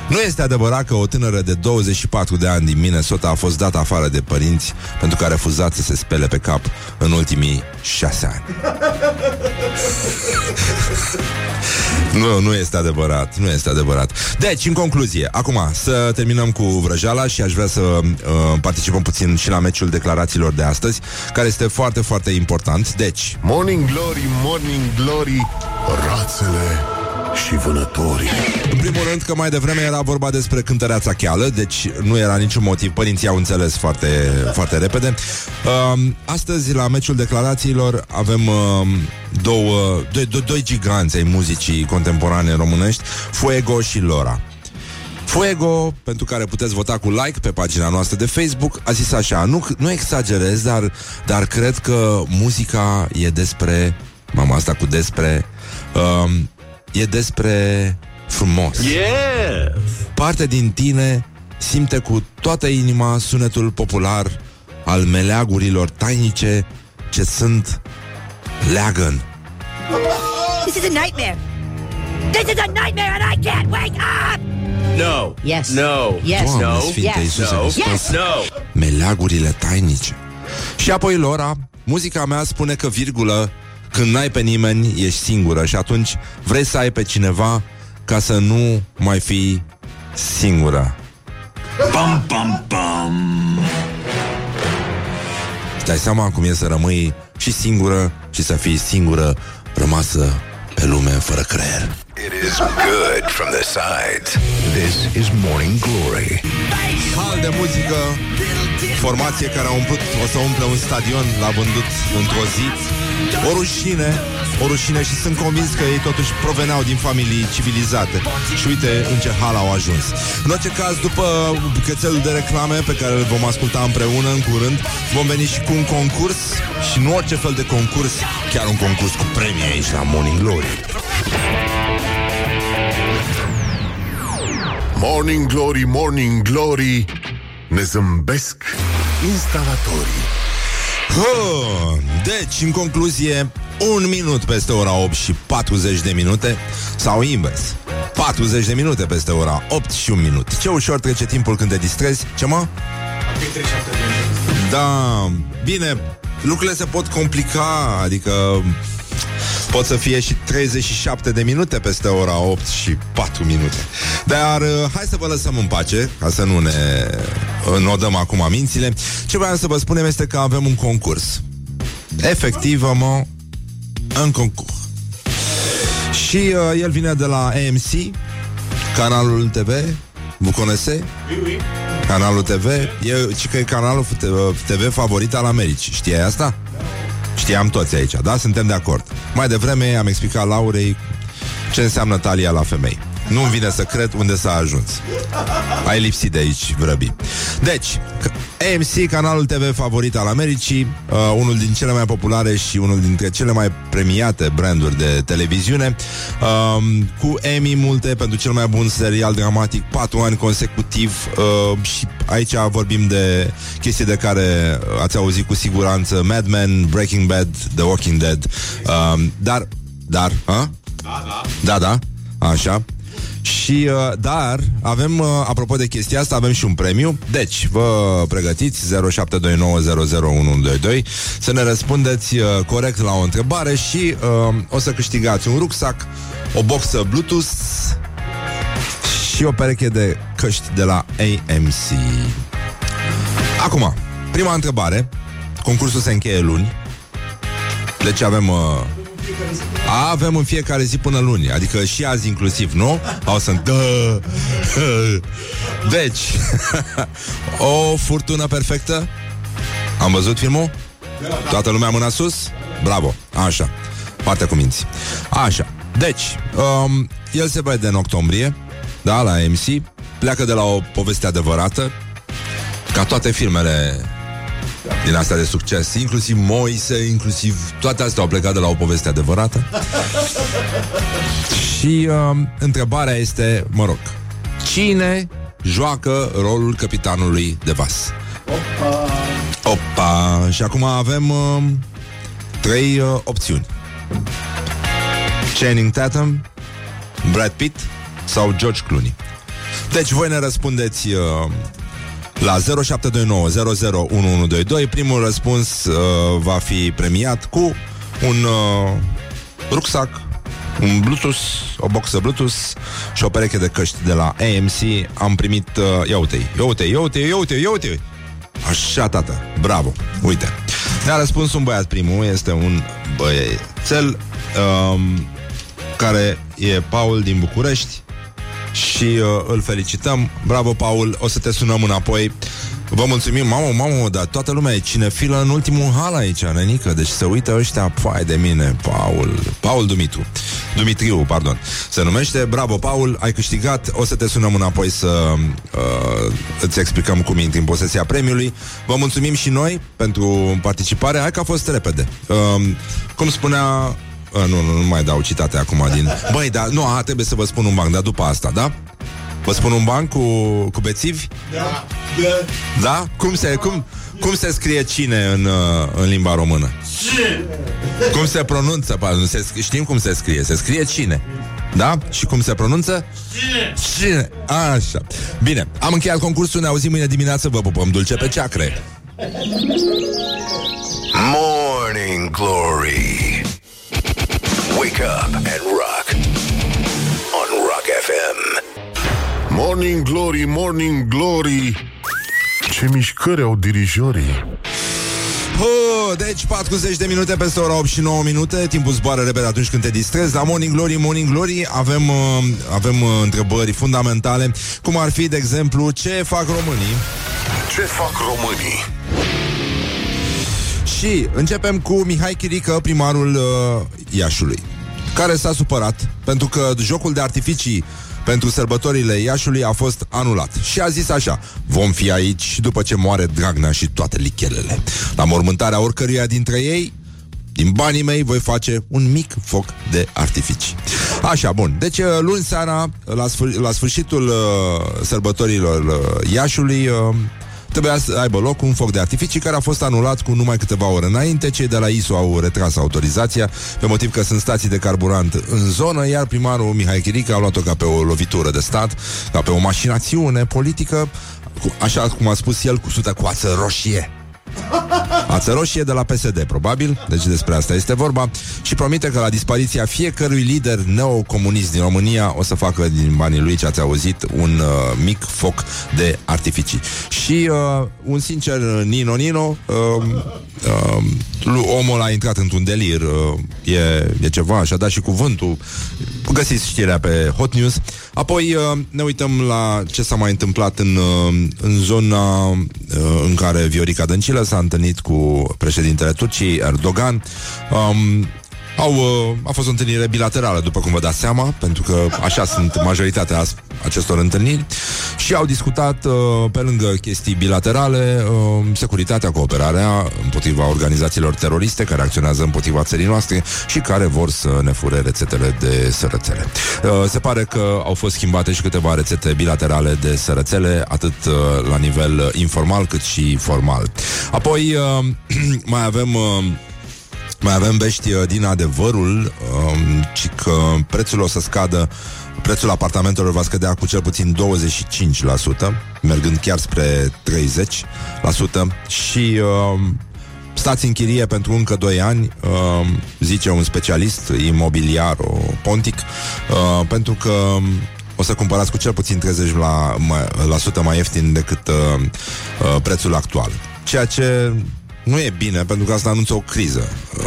Nu este adevărat că o tânără de 24 de ani din Minnesota a fost dată afară de părinți pentru că a refuzat să se spele pe cap în ultimii șase ani. (laughs) Nu, nu este adevărat, nu este adevărat. Deci, în concluzie, acum să terminăm cu vrăjala și aș vrea să uh, participăm puțin și la meciul declarațiilor de astăzi, care este foarte, foarte important. Deci,
Morning Glory, Morning Glory, rațele și vânătorii.
în primul rând că mai devreme era vorba despre cântăreața cheală, deci nu era niciun motiv, părinții au înțeles foarte, foarte repede. Uh, astăzi, la meciul declarațiilor, avem uh, două, doi, doi, doi giganți ai muzicii contemporane românești, Fuego și Lora. Fuego, pentru care puteți vota cu like pe pagina noastră de Facebook, a zis așa, nu, nu exagerez, dar, dar cred că muzica e despre, mama asta cu despre, um, e despre frumos.
Yes!
Parte din tine simte cu toată inima sunetul popular al meleagurilor tainice ce sunt leagăn.
This is a nightmare. This is a nightmare and I can't wake up!
No.
Yes.
No.
Yes.
Doamne
No.
Sfinte
Yes.
Iisuse
No.
Hristos.
Yes.
No.
meleagurile tainice. Și apoi Lora, muzica mea spune că virgulă, când n-ai pe nimeni, ești singură și atunci vrei să ai pe cineva ca să nu mai fii singură.
Bum, bum, bum.
Îți dai seama cum e să rămâi și singură și să fii singură rămasă pe lume fără creier.
It is good from the sides. This is Morning Glory.
Hal de muzică, formație care a umplut, o să umple un stadion, l-a vândut într-o zi. O rușine, o rușine și sunt convins că ei totuși proveneau din familii civilizate. Și uite în ce hal au ajuns. În orice caz, după buchețelul de reclame pe care îl vom asculta împreună în curând, vom veni și cu un concurs și nu orice fel de concurs, chiar un concurs cu premii aici la Morning Glory.
Morning Glory, Morning Glory, ne zâmbesc instalatorii.
Huh, Deci, în concluzie, un minut peste ora 8 și 40 de minute Sau invers 40 de minute peste ora 8 și un minut Ce ușor trece timpul când te distrezi Ce mă? Da, bine Lucrurile se pot complica Adică Pot să fie și 37 de minute peste ora 8 și 4 minute. Dar uh, hai să vă lăsăm în pace Ca să nu ne înodăm acum mințile. Ce vreau să vă spunem este că avem un concurs. Efectiv, mă Un concurs. Și uh, el vine de la AMC Canalul TV Vous connaissez? Canalul TV e, ci că e canalul TV favorit al Americii. Știai asta? Știam toți aici, da? Suntem de acord. Mai devreme am explicat Laurei ce înseamnă talia la femei. Nu-mi vine să cred unde s-a ajuns. Ai lipsit de aici, vrăbi. Deci, AMC, canalul TV favorit al Americii, uh, unul din cele mai populare și unul dintre cele mai premiate branduri de televiziune, uh, cu Emmy multe pentru cel mai bun serial dramatic, patru ani consecutiv uh, și aici vorbim de chestii de care ați auzit cu siguranță, Mad Men, Breaking Bad, The Walking Dead, uh, dar, dar, a? Da, da, așa. Și, uh, dar, avem, uh, apropo de chestia asta, avem și un premiu. Deci, vă pregătiți 0729001122 să ne răspundeți uh, corect la o întrebare și uh, o să câștigați un rucsac, o boxă Bluetooth și o pereche de căști de la AMC. Acum, prima întrebare. Concursul se încheie luni. Deci avem... Uh, avem în fiecare zi până luni Adică și azi inclusiv, nu? O să dă. (laughs) Deci (laughs) O furtună perfectă Am văzut filmul? Toată lumea mâna sus? Bravo, așa Partea cu minți Așa, deci um, El se vede în octombrie Da, la MC Pleacă de la o poveste adevărată Ca toate filmele din asta de succes, inclusiv Moise, inclusiv toate astea au plecat de la o poveste adevărată. (laughs) și uh, întrebarea este, mă rog, Cine joacă rolul capitanului de vas? Opa! Și acum avem uh, trei uh, opțiuni. Channing Tatum, Brad Pitt sau George Clooney. Deci voi ne răspundeți uh, la 0729 001122. Primul răspuns uh, va fi premiat cu un uh, rucsac, un Bluetooth, o boxă Bluetooth și o pereche de căști de la AMC. Am primit, uh, ia uite ia uite ia uite ia uite ia uite Așa, tată, bravo, uite Ne-a răspuns un băiat primul, este un băiețel um, Care e Paul din București Și uh, îl felicităm. Bravo, Paul, o să te sunăm înapoi. Vă mulțumim, mamă, mamă, dar toată lumea e cinefilă în ultimul hal aici, nenică. Deci se uită ăștia, pai de mine, Paul. Paul Dumitru. Dumitriu, pardon. Se numește, bravo, Paul, ai câștigat. O să te sunăm înapoi să uh, Îți explicăm cum intri în posesia premiului. Vă mulțumim și noi pentru participare. Hai că a fost repede. Uh, Cum spunea Uh, nu, nu, nu mai dau citate acum din... Băi, dar nu, a, trebuie să vă spun un banc, dar după asta, da? Vă spun un banc cu, cu bețivi?
Da. Da.
Da? Cum se, cum, cum se scrie cine în, uh, în limba română? Cum se pronunță? Pa, nu se, știm cum se scrie. Se scrie cine. Da? Și cum se pronunță? Cine. Așa. Bine, am încheiat concursul, ne auzim mâine dimineață, vă pupăm dulce pe ceacre.
Morning Glory. Wake up and rock. On Rock FM.
Morning Glory, Morning Glory Ce mișcări au dirijorii
Oh, deci 40 de minute peste ora 8 și 9 minute Timpul zboară repede atunci când te distrezi La Morning Glory, Morning Glory Avem, uh, avem uh, întrebări fundamentale Cum ar fi, de exemplu, ce fac românii
Ce fac românii?
Și începem cu Mihai Chirică, primarul uh, Iașului Care s-a supărat Pentru că jocul de artificii pentru sărbătorile Iașului a fost anulat. Și a zis așa, vom fi aici și după ce moare Dragnea și toate lichelele. La mormântarea oricăruia dintre ei, din banii mei voi face un mic foc de artificii. Așa, bun. Deci, uh, luni seara, la, sfâr- la sfârșitul uh, sărbătorilor uh, Iașului, uh, trebuia să aibă loc un foc de artificii care a fost anulat cu numai câteva ore înainte. Cei de la ISO au retras autorizația pe motiv că sunt stații de carburant în zonă, iar primarul Mihai Chirică a luat-o ca pe o lovitură de stat, ca pe o mașinațiune politică, cu, așa cum a spus el, cu sută coață roșie. (laughs) Ață roșie de la PSD, probabil, deci despre asta este vorba, și promite că la dispariția fiecărui lider neocomunist din România o să facă din banii lui, ce ați auzit, un uh, mic foc de artificii. Și uh, un sincer Nino Nino, uh, uh, omul a intrat într-un delir, uh, e, e ceva, și-a dat și cuvântul. Găsiți știrea pe Hot News. Apoi uh, ne uităm la ce s-a mai întâmplat în, uh, în zona uh, în care Viorica Dăncilă s-a întâlnit cu președintele Turciei, Erdogan. Um, au, uh, a fost o întâlnire bilaterală, după cum vă dați seama, pentru că așa sunt majoritatea as- acestor întâlniri și au discutat, uh, pe lângă chestii bilaterale, uh, securitatea, cooperarea împotriva organizațiilor teroriste care acționează împotriva țării noastre și care vor să ne fure rețetele de sărățele. Uh, se pare că au fost schimbate și câteva rețete bilaterale de sărățele, atât uh, la nivel uh, informal cât și formal. Apoi uh, (clears throat) mai avem... Uh, mai avem vești uh, din adevărul um, ci că prețul o să scadă Prețul apartamentelor va scădea cu cel puțin 25%, mergând chiar spre 30% și um, stați în chirie pentru încă 2 ani, um, zice un specialist imobiliar, o Pontic, uh, pentru că um, o să cumpărați cu cel puțin 30% la, mai, la sută mai ieftin decât uh, uh, prețul actual. Ceea ce nu e bine, pentru că asta anunță o criză. Uh,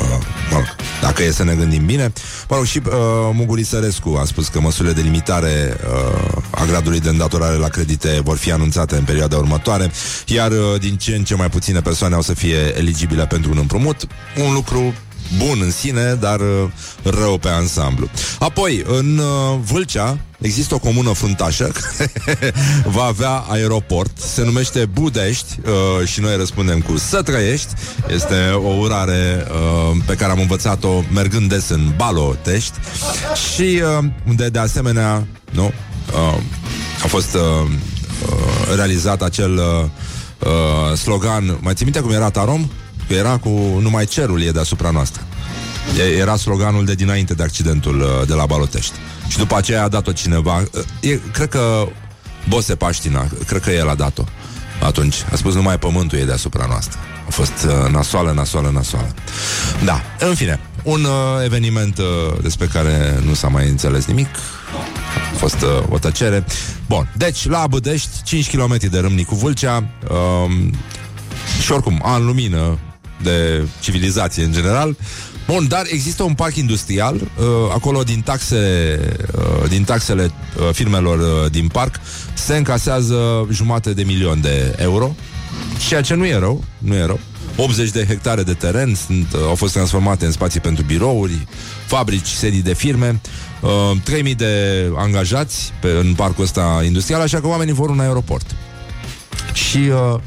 mă rog, dacă e să ne gândim bine. Mă rog, și uh, Muguri Sărescu a spus că măsurile de limitare uh, a gradului de îndatorare la credite vor fi anunțate în perioada următoare, iar uh, din ce în ce mai puține persoane au să fie eligibile pentru un împrumut. Un lucru bun în sine, dar uh, rău pe ansamblu. Apoi, în uh, Vâlcea există o comună fruntașă care (laughs) va avea aeroport, se numește Budești uh, și noi răspundem cu Să trăiești. Este o urare uh, pe care am învățat-o mergând des în Balotești și uh, unde de asemenea, nu, uh, fost uh, uh, realizat acel uh, uh, slogan. Mai ții minte cum era Tarom? Că era cu numai cerul e deasupra noastră. E, era sloganul de dinainte de accidentul uh, de la Balotești. Și după aceea a dat-o cineva. Uh, e, cred că Bose Paștina, cred că el a dat-o. Atunci a spus numai pământul e deasupra noastră. A fost uh, nasoală, nasoală, nasoală. Da, în fine, un uh, eveniment uh, despre care nu s-a mai înțeles nimic. A fost uh, o tăcere. Bun, deci la Bădești, 5 km de Râmnic cu Vâlcea. Um, și oricum, an lumină de civilizație în general. Bun, dar există un parc industrial uh, acolo din taxe uh, din taxele uh, firmelor uh, din parc se încasează jumate de milion de euro, ceea ce nu e rău, nu e rău. 80 de hectare de teren sunt, uh, au fost transformate în spații pentru birouri, fabrici, sedii de firme, uh, 3000 de angajați pe, în parcul ăsta industrial, așa că oamenii vor un aeroport. Și uh, o,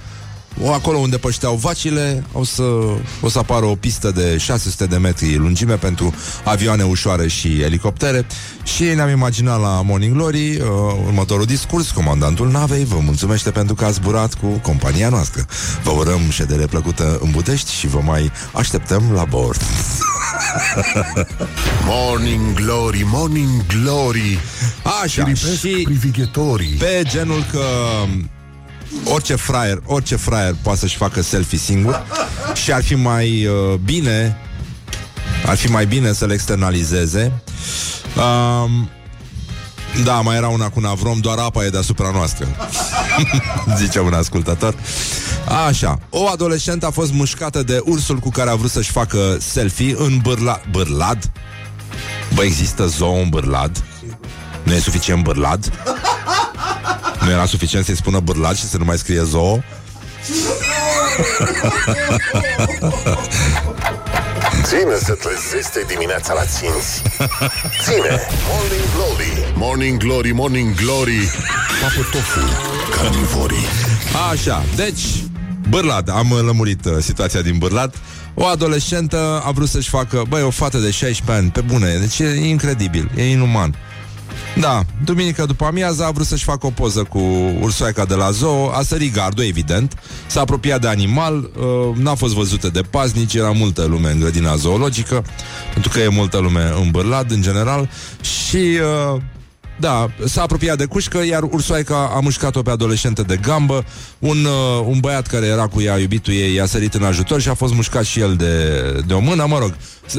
acolo unde pășteau vacile o să, o să apară o pistă de 600 de metri lungime pentru avioane ușoare și elicoptere și ne-am imaginat la Morning Glory uh, următorul discurs. Comandantul navei vă mulțumește pentru că ați zburat cu compania noastră. Vă urăm ședere plăcută în Budești și vă mai așteptăm la bord. (laughs)
Morning Glory, Morning Glory
Așa,
Privesc
și
privighetorii
pe genul că orice fraier, orice fraier poate să-și facă selfie singur și ar fi mai uh, bine ar fi mai bine să le externalizeze. Um, da, mai era una cu Navrom, doar apa e deasupra noastră. (laughs) Zice un ascultător. Așa, o adolescentă a fost mușcată de ursul cu care a vrut să-și facă selfie în bârla... Bârlad? Bă, există zoo în Bârlad? Nu e suficient Bârlad? Nu era suficient să-i spună bârlad și să nu mai scrie zoo?
Ține să trezește dimineața la ținți Ține. Morning Glory. Morning Glory, Morning Glory. Papă tofu Carnivorii.
Așa, deci Bârlad, am uh, lămurit uh, situația din Bârlad. O adolescentă a vrut să-și facă Băi, o fată de 16 ani, pe bune. Deci e incredibil, e inuman da, duminică după amiază a vrut să-și facă o poză cu ursoaica de la zoo, a sărit gardul, evident, s-a apropiat de animal, uh, n-a fost văzută de paznici, era multă lume în grădina zoologică, pentru că e multă lume în Bârlad, în general, și... Uh, da, s-a apropiat de cușcă, iar ursoaica a mușcat-o pe adolescentă de gambă. Un, uh, un băiat care era cu ea, iubitul ei, i-a sărit în ajutor și a fost mușcat și el de, de o mână. Mă rog,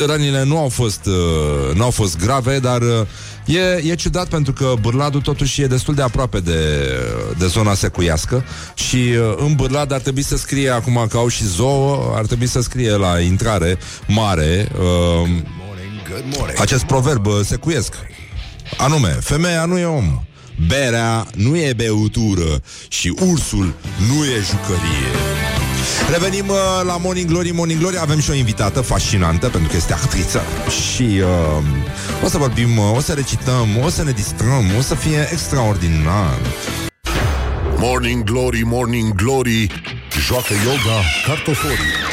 rănile nu au fost, uh, nu au fost grave, dar uh, e, e ciudat pentru că Bârladul totuși e destul de aproape de, de zona secuiască și uh, în Bârlad ar trebui să scrie, acum că au și zoo, ar trebui să scrie la intrare mare uh, acest proverb uh, secuiesc. Anume, femeia nu e om, berea nu e beutură și ursul nu e jucărie. Revenim uh, la Morning Glory. Morning Glory Avem și o invitată fascinantă Pentru că este actriță Și uh, o să vorbim, uh, o să recităm O să ne distrăm, o să fie extraordinar.
Morning Glory, Morning Glory Joacă yoga cartoforii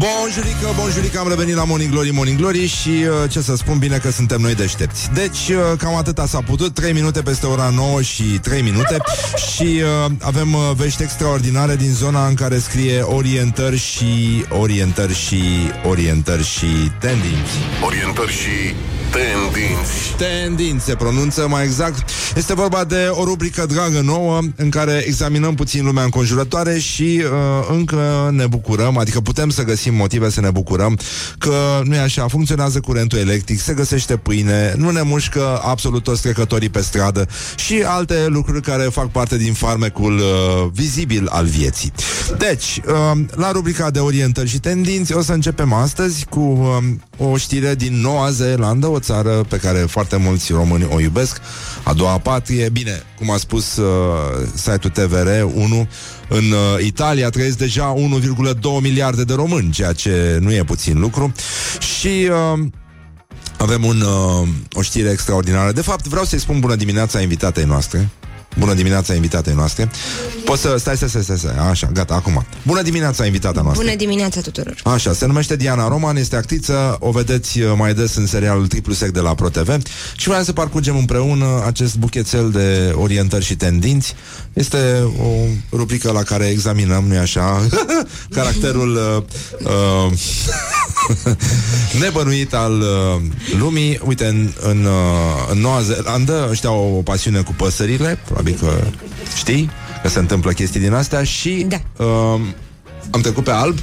Bonjurică, bonjurică, am revenit la Morning Glory, Morning Glory și uh, ce să spun bine că suntem noi deștepți. Deci, uh, cam atâta s-a putut, 3 minute peste ora 9 și 3 minute (laughs) și uh, avem uh, vești extraordinare din zona în care scrie orientări și orientări și orientări și tendinți.
Orientări și tendinți
Tendinți se pronunță mai exact. Este vorba de o rubrică dragă nouă în care examinăm puțin lumea înconjurătoare și uh, încă ne bucurăm, adică putem să găsim motive să ne bucurăm că nu e așa, funcționează curentul electric, se găsește pâine, nu ne mușcă absolut toți trecătorii pe stradă și alte lucruri care fac parte din farmecul uh, vizibil al vieții. Deci, uh, la rubrica de orientări și tendinți o să începem astăzi cu uh, o știre din Noua Zeelandă, o țară pe care foarte mulți români o iubesc, a doua patrie. Bine, cum a spus uh, site-ul TVR1, în uh, Italia trăiesc deja 1,2 miliarde de români, ceea ce nu e puțin lucru. Și uh, avem un, uh, o știre extraordinară. De fapt, vreau să-i spun bună dimineața invitatei noastre. Bună dimineața invitatei noastre. Poți să... Stai, stai, stai, stai, stai. Așa, gata, acum. Bună dimineața invitata noastră.
Bună dimineața tuturor!
Așa, se numește Diana Roman, este actriță, o vedeți uh, mai des în serialul Triplu Sec de la ProTV și vreau să parcurgem împreună acest buchețel de orientări și tendinți. Este o rubrică la care examinăm, nu așa, (laughs) caracterul uh, uh, (laughs) (laughs) nebănuit al uh, lumii. Uite, în, în, uh, în Noua Zeelandă ăștia au o pasiune cu păsările, probabil că știi că se întâmplă chestii din astea și
Da.
uh, am trecut pe alb.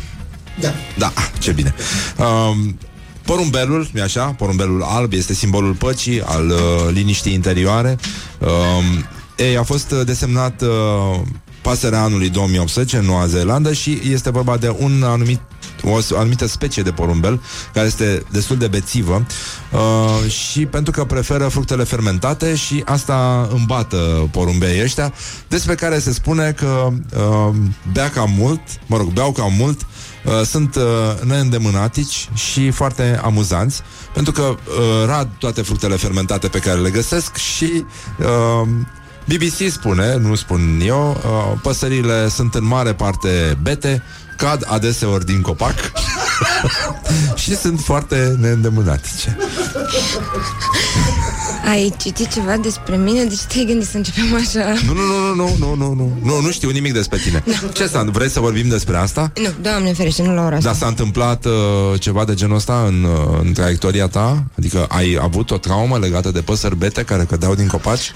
Da.
Da, ce bine. Um, porumbelul, nu așa? Porumbelul alb este simbolul păcii, al uh, liniștii interioare. Um, ei, a fost uh, desemnat uh, pasărea anului 2018 în Noua Zeelandă și este vorba de un anumit o s- anumită specie de porumbel care este destul de bețivă uh, și pentru că preferă fructele fermentate și asta îmbată porumbeii ăștia despre care se spune că uh, bea cam mult, mă rog, beau cam mult Uh, sunt uh, neîndemânatici și foarte amuzanți pentru că uh, rad toate fructele fermentate pe care le găsesc și uh, BBC spune, nu spun eu, uh, păsările sunt în mare parte bete, cad adeseori din copac (laughs) și sunt foarte neîndemânatice.
Ai citit ceva despre mine? De ce te-ai gândit să începem așa?
Nu, nu, nu, nu, nu, nu, nu, nu, nu știu nimic despre tine. Ce s-a, vrei să vorbim despre asta?
Nu, doamne ferește, nu la ora asta.
Dar s-a întâmplat uh, ceva de genul ăsta în, uh, în traiectoria ta? Adică ai avut o traumă legată de păsări bete care cădeau din copaci?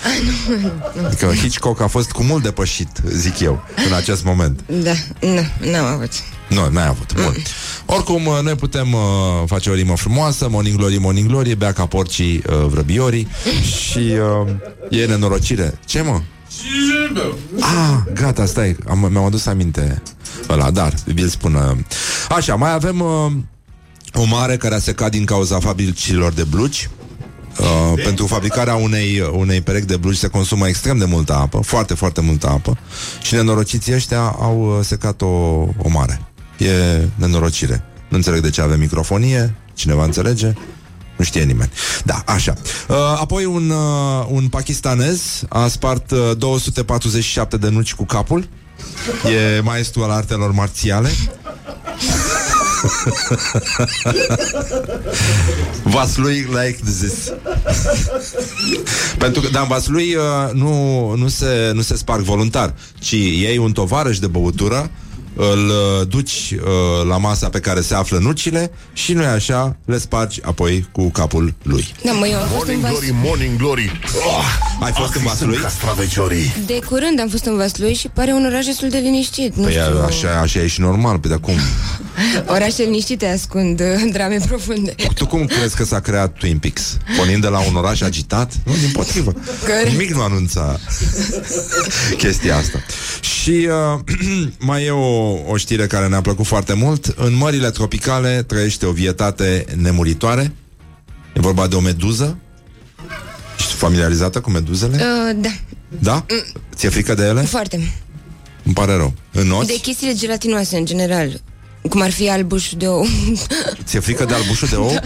Adică Hitchcock a fost cu mult depășit, zic eu, în acest moment.
Da, nu, n-am avut.
Nu, n-ai avut. Bun. (clears throat) Oricum, uh, noi putem uh, face o rimă frumoasă, morning glory, morning glory, bea ca porcii uh, vrăbiorii (clears throat) și uh, e nenorocire. Ce, mă? Ah, gata, stai, am, mi-am adus aminte ăla, dar vi-l spun. uh. Așa, mai avem uh, o mare care a secat din cauza fabricilor de blugi. Uh, pentru fabricarea unei, unei perechi de blugi se consumă extrem de multă apă, foarte, foarte multă apă și nenorociții ăștia au uh, secat o, o mare. E nenorocire. Nu înțeleg de ce avem microfonie, cineva înțelege? Nu știe nimeni. Da, așa. Uh, apoi un, uh, un pakistanez a spart uh, 247 de nuci cu capul. E maestru al artelor marțiale. (laughs) Vaslui like this. Pentru că, dar în vaslui uh, nu, nu, se, nu se sparg voluntar, ci iei un tovarăș de băutură, îl uh, duci uh, la masa pe care se află nucile și nu așa, le spargi apoi cu capul lui.
Da, mă, eu am fost în
Morning
Vas...
glory, morning glory oh,
Ai fost în
acri
Vaslui?
sunt castraveciorii
De curând am fost în Vaslui și pare un oraș destul de liniștit. Nu
Păi
știu.
așa, așa e și normal, pe de acum.
Orașe liniștite ascund uh, drame profunde.
Tu cum crezi că s-a creat Twin Peaks? Pornind de la un oraș agitat? Nu, din potrivă.
Corect.
Nimic nu anunța chestia asta. Și uh, (clears throat) mai e o, o știre care ne-a plăcut foarte mult. În mările tropicale trăiește o vietate nemuritoare. E vorba de o meduză. Ești familiarizată cu meduzele?
Uh, da,
Da? Ți-e frică de ele?
foarte.
Îmi pare rău. În oți?
De chestiile gelatinoase, în general. Cum ar fi albușul de ou. (laughs)
Ți-e frică de albușul de ou?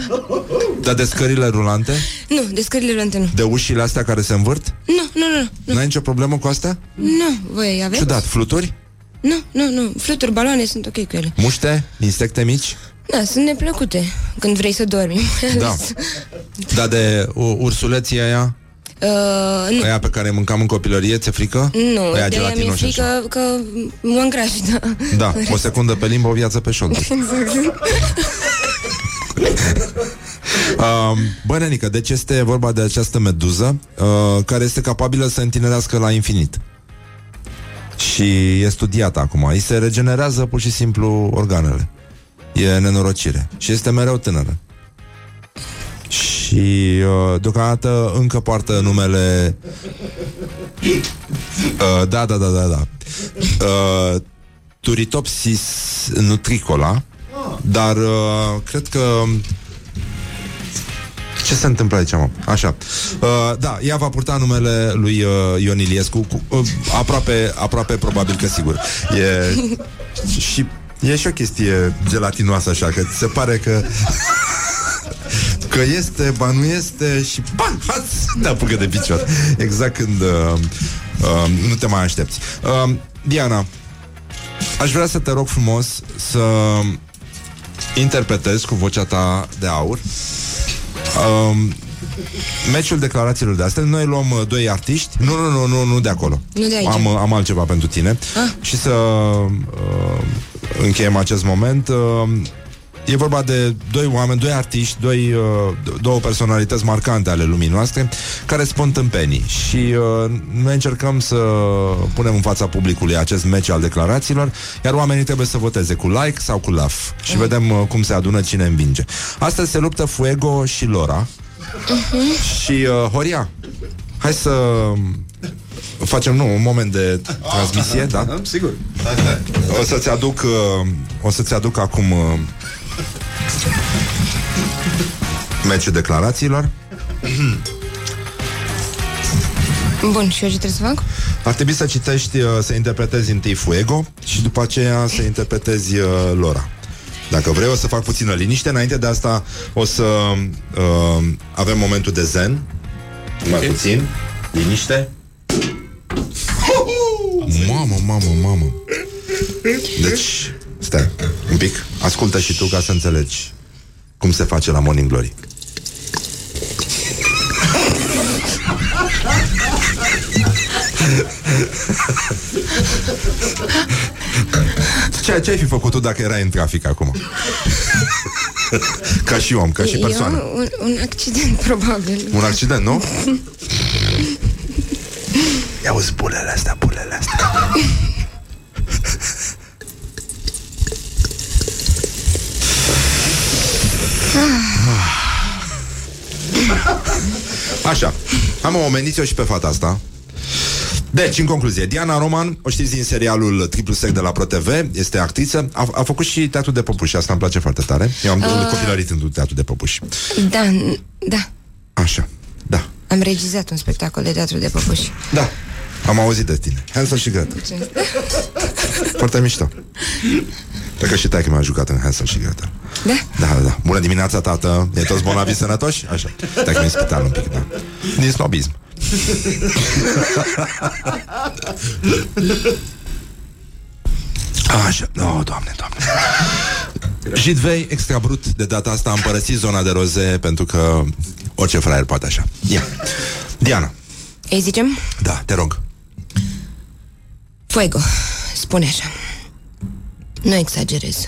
Dar de scările rulante?
nu, de scările rulante nu.
De ușile astea care se învârt?
Nu, nu, nu. Nu,
N-ai nicio problemă cu astea?
nu. voi aveți?
Ciudat, fluturi?
Nu, nu, nu. Fluturi, baloane sunt ok cu ele.
Muște? Insecte mici?
Da, sunt neplăcute când vrei să dormi.
Da. (laughs) Dar de u- ursuleții aia?
Uh, nu.
Aia pe care îi mâncam în copilărie, ți-e frică?
Nu,
Aia
de aia mi-e
gelatinoși așa.
frică că mă îngraș, da.
Da, (laughs) o secundă pe limbă, o viață pe șoldă. (laughs) (laughs) Uh, bă, nenică, deci este vorba de această meduză uh, care este capabilă să întinerească la infinit. Și e studiată acum. Îi se regenerează pur și simplu organele. E nenorocire. Și este mereu tânără. Și uh, deocamdată încă poartă numele uh, Da, da, da, da, da uh, Turritopsis nutricola Dar uh, cred că ce se întâmplă aici, mă? Așa. Uh, da, ea va purta numele lui uh, Ion Iliescu, cu, uh, aproape, aproape probabil că sigur. E, și e și o chestie gelatinoasă așa, că ți se pare că Că este, ba nu este și ba, haț, (laughs) ne apucă de picior. Exact când uh, uh, nu te mai aștepți. Uh, Diana, aș vrea să te rog frumos să interpretezi cu vocea ta de aur uh, meciul declarațiilor de astăzi. Noi luăm uh, doi artiști. Nu, nu, nu, nu, nu de acolo.
Nu de aici.
Am, uh, am altceva pentru tine.
Ah.
Și să uh, încheiem acest moment. Uh, E vorba de doi oameni, doi artiști, doi, uh, două personalități marcante ale lumii noastre care spun tâmpenii și uh, noi încercăm să punem în fața publicului acest meci al declarațiilor, iar oamenii trebuie să voteze cu like sau cu love și vedem uh, cum se adună cine învinge. Astăzi se luptă Fuego și Lora și uh, Horia. Hai să facem, nu, un moment de transmisie, da?
Sigur.
O să-ți aduc uh, O să-ți aduc acum uh, Meciul declarațiilor.
Bun, și eu ce trebuie să fac?
Ar trebui să citești uh, Să interpretezi întâi Fuego Și după aceea să interpretezi uh, Lora. Dacă vrei o să fac puțină liniște. Înainte de asta o să uh, Avem momentul de zen. Mai okay. puțin. Liniște. Mamă, mamă, mamă. Deci Stai, un pic. Ascultă și tu ca să înțelegi Cum se face la Morning Glory Ce, ce ai fi făcut tu dacă erai în trafic acum? ca și om, ca și persoană
Eu, un, un accident, probabil.
Un accident, nu? (laughs) Ia uzi bulele astea, bulele astea Așa, am omenit-o și pe fata asta deci, în concluzie, Diana Roman, o știți din serialul Triplu Sec de la ProTV, este actriță, a, a făcut și teatru de păpuși, asta îmi place foarte tare. Eu am uh... copilărit într-un teatru de păpuși.
Da, n- da.
Așa, da,
Am regizat un spectacol de teatru de păpuși.
da, am auzit de tine. Hansel și Gretel. Foarte mișto. Cred că și taică mi-a jucat în Hansel și Gretel.
Da?
Da, da, da. Bună dimineața, tată. E toți bolnavi sănătoși? Așa. Taică mi spital un pic, da. Din snobism. (laughs) Așa. Oh, doamne, doamne. Jidvei, extra brut, de data asta am părăsit zona de roze pentru că orice fraier poate așa. Ia. Diana.
Ei zicem?
Da, te rog.
Fuego, spune așa. Nu exagerez,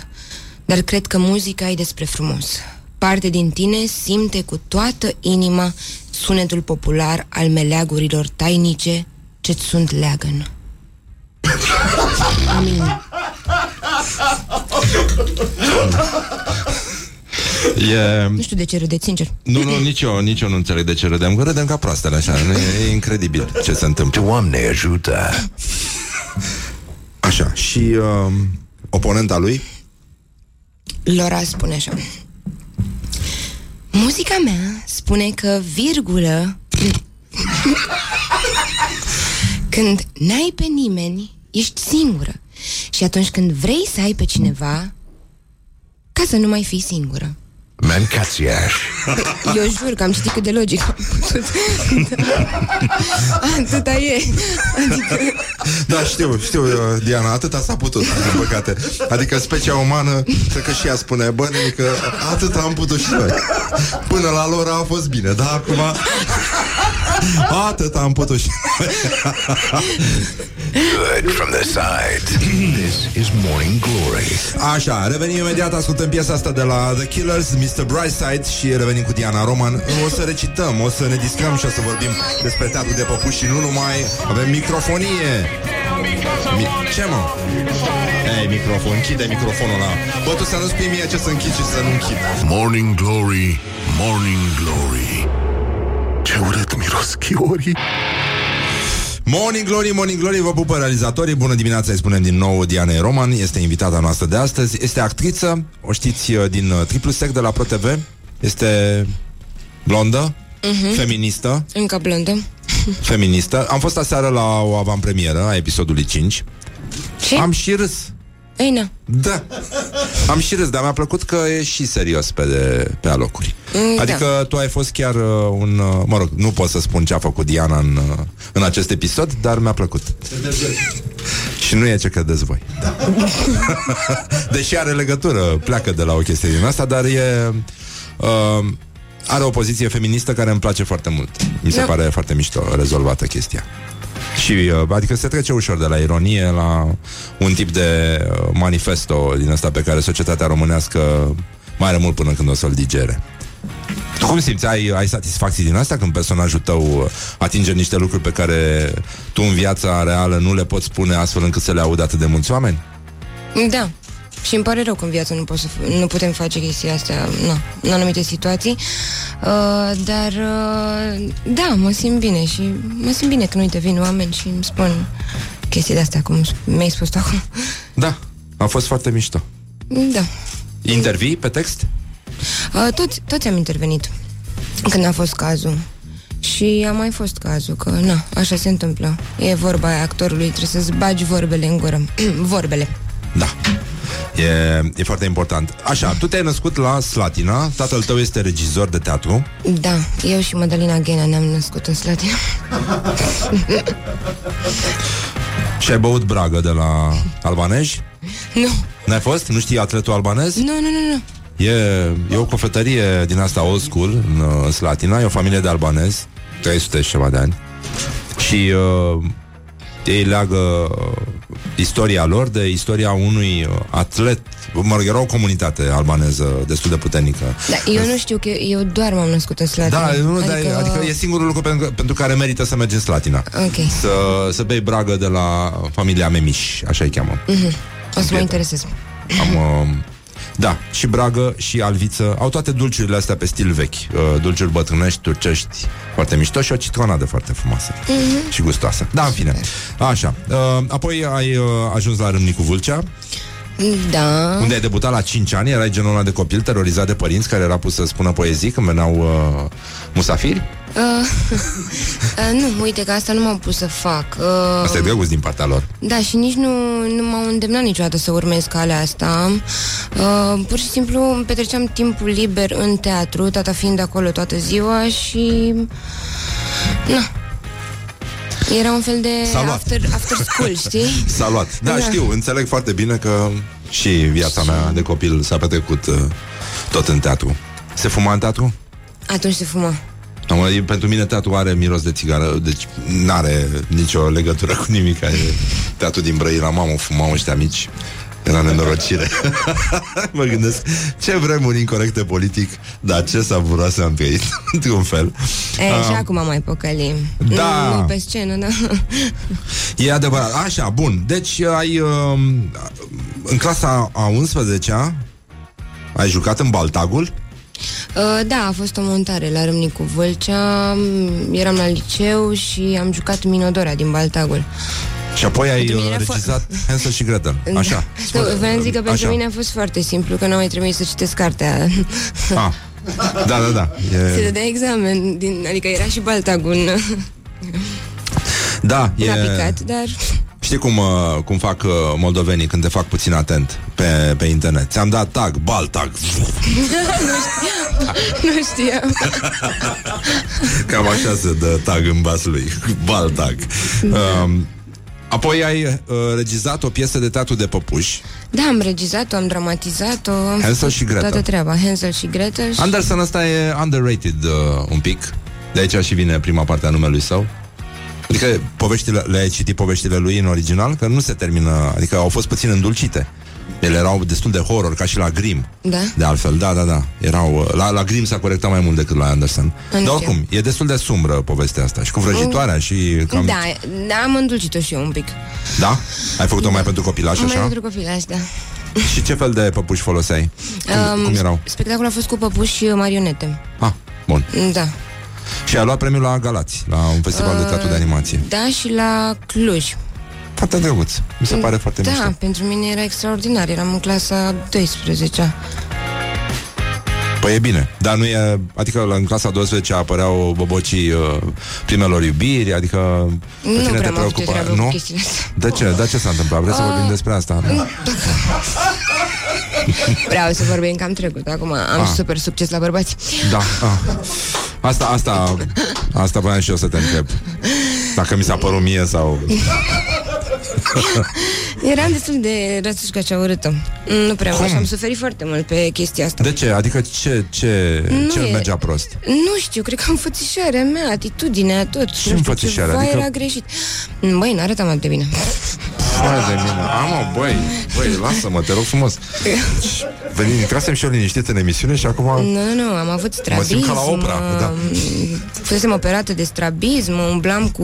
dar cred că muzica e despre frumos. Parte din tine simte cu toată inima sunetul popular al meleagurilor tainice ce-ți sunt leagăn. Amin.
E...
Nu știu de ce râdeți, sincer.
Nu, nu, nici eu, nici eu nu înțeleg de ce râdem. Că râdem ca proastele așa. E, e incredibil ce se întâmplă.
Doamne ajută!
Așa, și uh, oponenta lui?
Lora spune așa. Muzica mea spune că virgulă (laughs) când n-ai pe nimeni, ești singură. Și atunci când vrei să ai pe cineva, ca să nu mai fii singură.
Mancațiaș.
Eu jur că am citit cât de logic am putut. Atâta e. Adică,
Da, știu, știu, uh, Diana, atâta s-a putut, din păcate. Adică specia umană, cred că și ea spune, bă, că atâta am putut și noi. Până la lor a fost bine, dar acum... Atât am putut și noi.
Good from the sides. This is Morning Glory.
Așa, revenim imediat, ascultăm piesa asta de la The Killers, Mr. Brightside și revenim cu Diana Roman. O să recităm, o să ne distrăm și o să vorbim despre teatru de păpuși și nu numai. Avem microfonie. Mi- ce mă? Ei, microfon, închide microfonul ăla. Bă, tu să nu spui mie ce să închid și să nu închid.
Morning Glory, Morning Glory Ce urât miros chiorii
Morning Glory, Morning Glory, vă pupă realizatorii. Bună dimineața, îi spunem din nou Diana Roman Este invitata noastră de astăzi. Este actriță, o știți uh, din uh, Triplu Sec de la ProTV Este blondă, uh-huh. feministă.
Încă blondă. (laughs)
Feministă. Am fost aseară la o avantpremieră A episodului 5
Ce?
Am și râs
Ei, na.
Da. Am și râs, dar mi-a plăcut că e și serios pe, de, pe alocuri.
Mm,
Adică
da.
tu ai fost chiar uh, un... Uh, mă rog, nu pot să spun ce a făcut Diana în, uh, în acest episod, dar mi-a plăcut. și nu e ce credeți voi. (laughs) Deși are legătură, pleacă de la o chestie din asta, dar e... Uh, are o poziție feministă care îmi place foarte mult. Mi se
Da.
pare foarte mișto rezolvată chestia. Și, uh, adică se trece ușor de la ironie la un tip de uh, manifesto din asta pe care societatea românească mai are mult până când o să-l digere. Tu cum simți? Ai, ai satisfacții din asta când personajul tău uh, atinge niște lucruri pe care tu în viața reală nu le poți spune astfel încât să le audă atât de mulți oameni?
Da. Și îmi pare rău că în viață nu, pot să f- nu putem face chestia asta na, în anumite situații. Uh, Dar uh, Da, mă simt bine Și mă simt bine când uite vin oameni Și îmi spun chestii de astea Cum mi-ai spus tu acum.
Da, a fost foarte mișto.
Da.
Intervii pe text?
uh, toți, toți am intervenit Când a fost cazul. Și a mai fost cazul că, na, așa se întâmplă. E vorba aia actorului, trebuie să-ți bagi vorbele în gură. (clears throat) Vorbele.
Da. E, e foarte important. Așa, tu te-ai născut la Slatina, tatăl tău este regizor de teatru.
Da, eu și Madalina Ghena ne-am născut în Slatina (laughs)
Și ai băut bragă de la albaneji?
Nu,
N-ai fost? Nu știi atletul albanez?
nu, nu, nu, nu
E, e o cofetărie din asta old school în, uh, în Slatina, e o familie de albanezi, 300 și ceva de ani. Și uh, ei leagă uh, istoria lor de istoria unui uh, atlet. Mă rog, era o comunitate albaneză destul de puternică.
Da, eu nu știu că eu doar m-am născut în Slatina
Da, nu, adică... Dar, adică e singurul lucru pentru, pentru care merită să mergi în Slatina.
Ok,
Să, să bei bragă de la familia Memiș, așa îi cheamă.
o să mă interesez
Am, uh, da, și bragă și alviță Au toate dulciurile astea pe stil vechi. Uh, Dulciuri bătrânești, turcești Foarte mișto și o citronadă foarte frumoasă
Mhm.
Și gustoasă. Da, în fine. Așa. Uh, Apoi ai uh, ajuns la Râmnicu Vâlcea.
Da,
Unde ai debutat la 5 ani Erai genul ăla de copil terorizat de părinți Care era pus să spună poezii când veneau uh, musafiri
uh, (laughs) uh, Nu, uite că asta nu m-am pus să fac uh,
Asta e drăguț din partea lor
Da, și nici nu, nu m-au îndemnat niciodată să urmez calea asta uh, Pur și simplu îmi petreceam timpul liber în teatru Tata fiind acolo toată ziua și... Na, era un fel de
S-a luat.
after, after school, (laughs) știi?
S-a luat Da,
Da.
știu, înțeleg foarte bine că Și viața mea de copil s-a petrecut uh, Tot în teatru Se fuma în teatru?
Atunci se fuma
Am, e- pentru mine teatru are miros de țigară Deci n-are nicio legătură cu nimic. E teatru din Brăila Mamă, fumau ăștia mici. Era nenorocire. (laughs) Mă gândesc Ce vremuri incorrecte politic Dar ce savuroase am trăit (laughs) Într-un fel.
E, și
Ah.
acum mai păcălim
Da.
nu, nu pe scenă, da. (laughs)
E adevărat, așa, bun. Deci ai uh, În clasa a 11-a Ai jucat în Baltagul?
Uh, Da, a fost o montare la Râmnicu Vâlcea Mm, Eram la liceu și am jucat Minodora din Baltagul
Și apoi ai
Pentru mine
uh,
era fo-
regizat Hansel și Gretel (laughs) Așa
Nu, vreau să zic că pentru
Așa.
mine a fost foarte simplu Că n-a mai trebuit să citesc cartea
Ah. Da, da, da (laughs)
Se
e,
dădea examen din, Adică era și Baltagul
Da,
N-a
e,
picat, dar
Știi cum, uh, cum fac uh, moldovenii când te fac puțin atent pe, pe internet? Ți-am dat tag, baltag (laughs)
nu știam. (laughs)
Cam așa se dă tag în bas lui (laughs) Baltag um, Apoi ai uh, regizat o piesă de teatru de păpuși.
Da, am regizat-o, am dramatizat-o. Am
Hansel
făcut
și Gretel.
Toată treaba, Hansel și Gretel și...
Anderson ăsta e underrated uh, un pic. De aici și vine prima parte a numelui său Adică poveștile, le-ai citit poveștile lui în original? Că nu se termină, adică au fost puțin îndulcite Ele erau destul de horror, ca și la Grimm
Da?
De altfel, da, da, da erau, uh, la, la Grimm s-a corectat mai mult decât la Anderson
Nu
Dar
știu.
oricum, e destul de sumbră povestea asta Și cu vrăjitoarea și cam...
Da, da, am îndulcit-o și eu un pic
Da? Ai făcut-o mai pentru copilași,
Mai
așa?
pentru copilași, da
Și ce fel de păpuși foloseai? Cum,
Um,
cum erau?
Spectacolul a fost cu păpuși și marionete
Ah, bun
Da
Și ai luat premiul la Galați La un festival de teatru de animație
Da, și la Cluj
Foarte drăguț. Mi se pare foarte
Da,
mișto.
pentru mine era extraordinar Eram în clasa 12
Păi Păi e bine, dar nu e Adică la- în clasa 12 apăreau bobocii uh, primelor iubiri Adică pe
Nu
tine
prea
te
m-am făcut
preocupa
treabă cu
Nu?
chestiile astea.
De ce? De ce s-a întâmplat? Vreți să vorbim despre asta? Nu? (laughs)
Vreau să vorbim că am trecut. Acum am
Ah.
super succes la bărbați.
Da. Ah. Asta, asta, asta voiam și eu să te întreb. Dacă mi s-a părut mie sau... (laughs)
Eram destul de răsușcă și urâtă. Nu prea
Cum?
și am suferit foarte mult pe chestia asta.
De ce? Adică ce, ce,
Nu
ce
e-
mergea prost?
Nu știu, cred că am înfățișarea mea, atitudinea, tot. Nu știu,
înfățișarea?
Ceva
Adică-
era greșit. Băi, n-arătam atât de bine.
Hai de mine. Amă, băi, băi, lasă-mă, te rog frumos. Deci, Veni, intrasem și eu liniștit în emisiune și acum...
Nu, nu, am avut strabism.
simt ca la opera, da.
Fusesem operată de strabism, umblam cu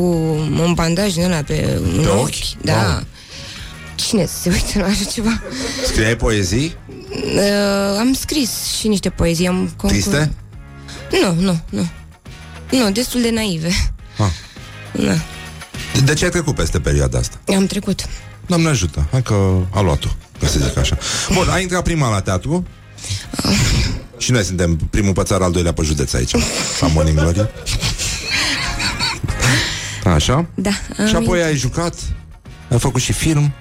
un bandaj din ăla pe, un
Pe
ochi.
ochi?
Da.
Wow.
Cine se uită la așa ceva?
Scriai poezii?
Uh, am scris și niște poezii. Am concur-
Triste?
Nu, nu, nu. Nu, destul de naive.
Ah.
Da,
De ce ai trecut peste perioada asta?
am trecut.
Doamne ajută, hai că a luat-o, ca să zic așa. Bun, ai intrat prima la teatru și noi suntem primul pe țară, al doilea pe județ aici, la Morning Glory. (laughs) Așa?
Da.
Și
am
apoi ai jucat, ai făcut și film.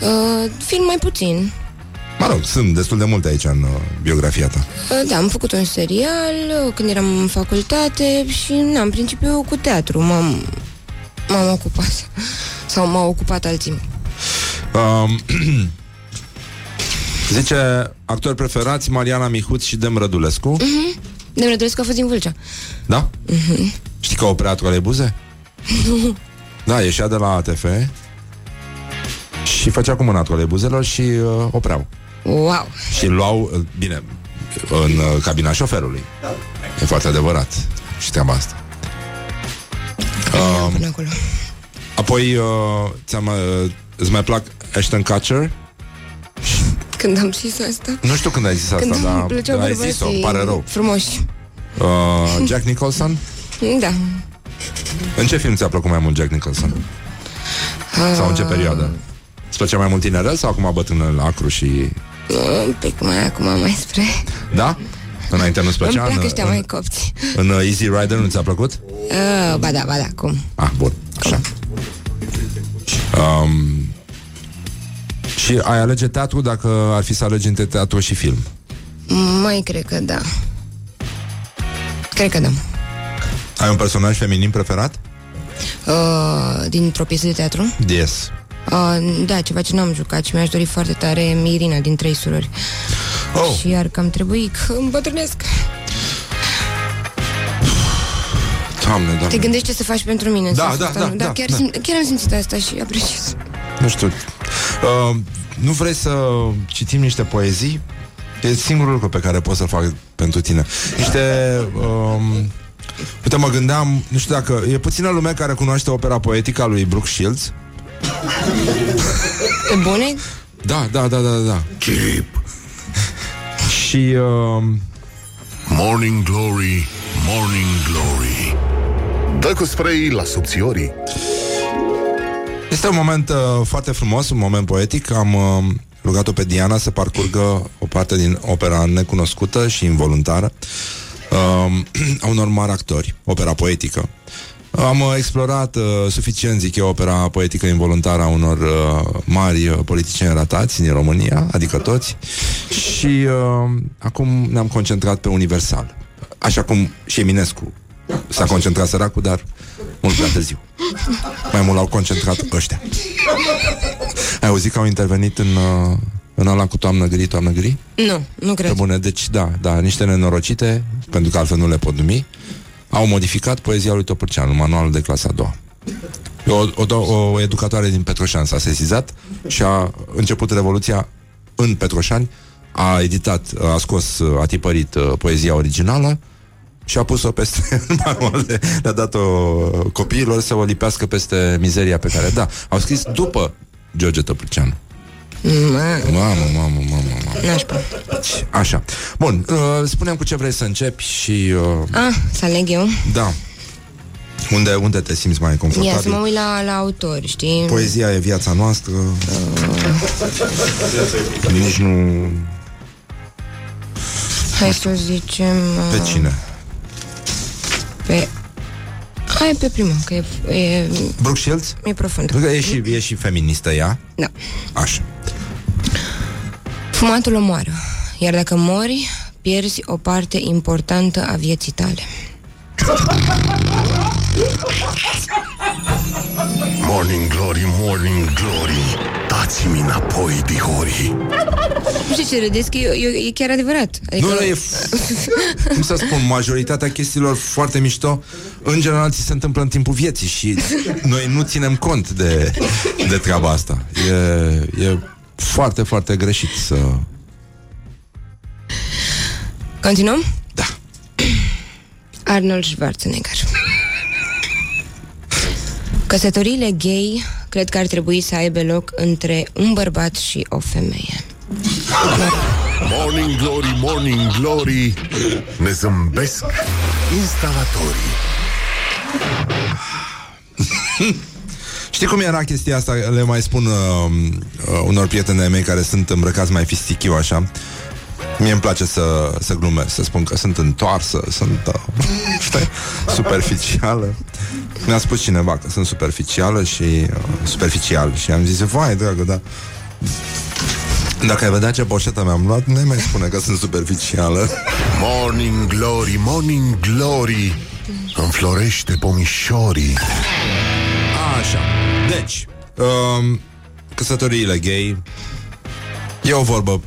Uh, film mai puțin.
Mă rog, sunt destul de multe aici în uh, biografia ta.
Uh, Da, am făcut un serial uh, când eram în facultate și, na, în principiu, cu teatru m-am, m-am ocupat. (laughs) Sau m-au ocupat alții.
Um, (clears throat) zice, actori preferați, Mariana Mihuț și Dem Rădulescu.
Mm-hmm. De Rădulescu a fost din Vâlcea.
Da? Știi că a operat troleibuze? (laughs)
Nu.
Da, ieșea de la ATF și făcea cu mâna troleibuzelor și uh, opreau.
Wow.
Și luau, uh, bine, în uh, cabina șoferului. E foarte adevărat. Și treaba asta.
Um, Până acolo.
Apoi, uh, ți-am, uh, îți mai plac Ashton Kutcher?
Când am zis asta?
Nu știu când ai zis asta,
Când îmi
dar
plăceau
ai zis-o, îmi pare rău.
Frumoși.
Uh, Jack Nicholson?
Da.
În ce film ți-a plăcut mai mult Jack Nicholson? Sau în ce perioadă? Îți plăcea mai mult tinerel sau acum bătrânel acru și...
Un pic mai acum, mai spre...
Da? Înainte nu-ți
Îmi
plăcea?
plac
în,
ăștia
în,
mai copți.
în uh, Easy Rider nu ți-a plăcut?
Uh, ba da, ba da, cum?
Ah, bun, așa. Um, și ai alege teatru dacă ar fi să alegi între teatru și film?
Mai cred că da. Cred că da.
Ai un personaj feminin preferat?
Uh, dintr-o piesă de teatru?
Yes.
Uh, da, ceva ce n-am jucat și mi-aș dori foarte tare Mirina din Trei Surori.
Oh.
Și iar că am trebuit că îmbătrânesc.
Doamne, doamne.
Te gândești ce să faci pentru mine în
Da,
sensul
da,
ăsta,
da,
nu?
da,
chiar,
da.
Sim, chiar am simțit asta și apreciez.
Nu știu. Uh, nu vrei să citim niște poezii? E singurul lucru pe care pot să-l fac pentru tine. Niște... Um, uite, mă gândeam, nu știu dacă... E puțină lume care cunoaște opera poetică a lui Brooke Shields.
Pe bune?
Da, da, da, da, da.
Chip.
Și... Uh,
Morning Glory, Morning Glory. Dă cu spray la subțiorii.
Este un moment uh, foarte frumos, un moment poetic. Am uh, rugat-o pe Diana să parcurgă o parte din opera necunoscută și involuntară uh, (clears throat) a unor mari actori, opera poetică. Am uh, explorat uh, suficient, zic eu, opera poetică involuntară a unor uh, mari uh, politicieni ratați din România, adică toți, și uh, acum ne-am concentrat pe Universal. Așa cum și Eminescu s-a concentrat săracul, dar mult prea târziu. Mai mult l-au concentrat ăștia. Ai auzit că au intervenit în, uh, în ăla cu toamnă gri, toamnă gri?
Nu, nu
Pe
cred.
bune, deci da, da, niște nenorocite, pentru că altfel nu le pot numi, au modificat poezia lui Topârceanu, manualul de clasa a doua. O, o, o educatoare din Petroșan s-a sesizat și a început revoluția în Petroșani, a editat, a scos, a tipărit uh, poezia originală și a pus-o peste (laughs) manual de, le-a dat-o copiilor să o lipească peste mizeria pe care, da, au scris după George Tăpârceanu.
Mă,
Mamă, mamă, mamă, mamă.
nașpa.
Așa. Bun, uh, spunem cu ce vrei să începi și... Uh,
Ah, să aleg eu?
da. Unde, unde te simți mai
Ia să mă
confortabil?
uit la, la autor, știi?
Poezia e viața noastră. Nici nu...
Hai să zicem... uh,
Pe cine?
Pe... Hai pe prima, că e, e,
Brooke Shields?
e profund.
Pentru că e și, e și feministă ea.
Da.
Așa.
Fumatul omoară, iar dacă mori, pierzi o parte importantă a vieții tale.
Morning Glory, Morning Glory Dați-mi înapoi, dihori
Nu știu ce râdeți, că e, e, e chiar adevărat. Adică,
Nu, nu, e... Cum să spun, majoritatea chestiilor foarte mișto, în general, ți se întâmplă în timpul vieții și noi nu ținem cont de, de treaba asta. E, e foarte, foarte greșit să...
Continuăm?
Da. (clears throat)
Arnold Schwarzenegger. Căsătoriile gay cred că ar trebui să aibă loc între un bărbat și o femeie.
Morning Glory, Morning Glory Ne zâmbesc instalatorii (laughs)
Știi cum era chestia asta? Le mai spun uh, uh, unor prieteni ai mei care sunt îmbrăcați mai fistichiu așa. Mie îmi place să, să glumesc, să spun că sunt întoarsă, sunt uh, (laughs) știi, superficială. Mi-a spus cineva că sunt superficială și uh, superficial și am zis, vai, dragă, da. Dacă ai vedea ce poșetă mi-am luat, nu mai spune că sunt superficială.
Morning Glory, Morning Glory Înflorește pomișorii
Așa. Deci, um, căsătoriile gay e o vorbă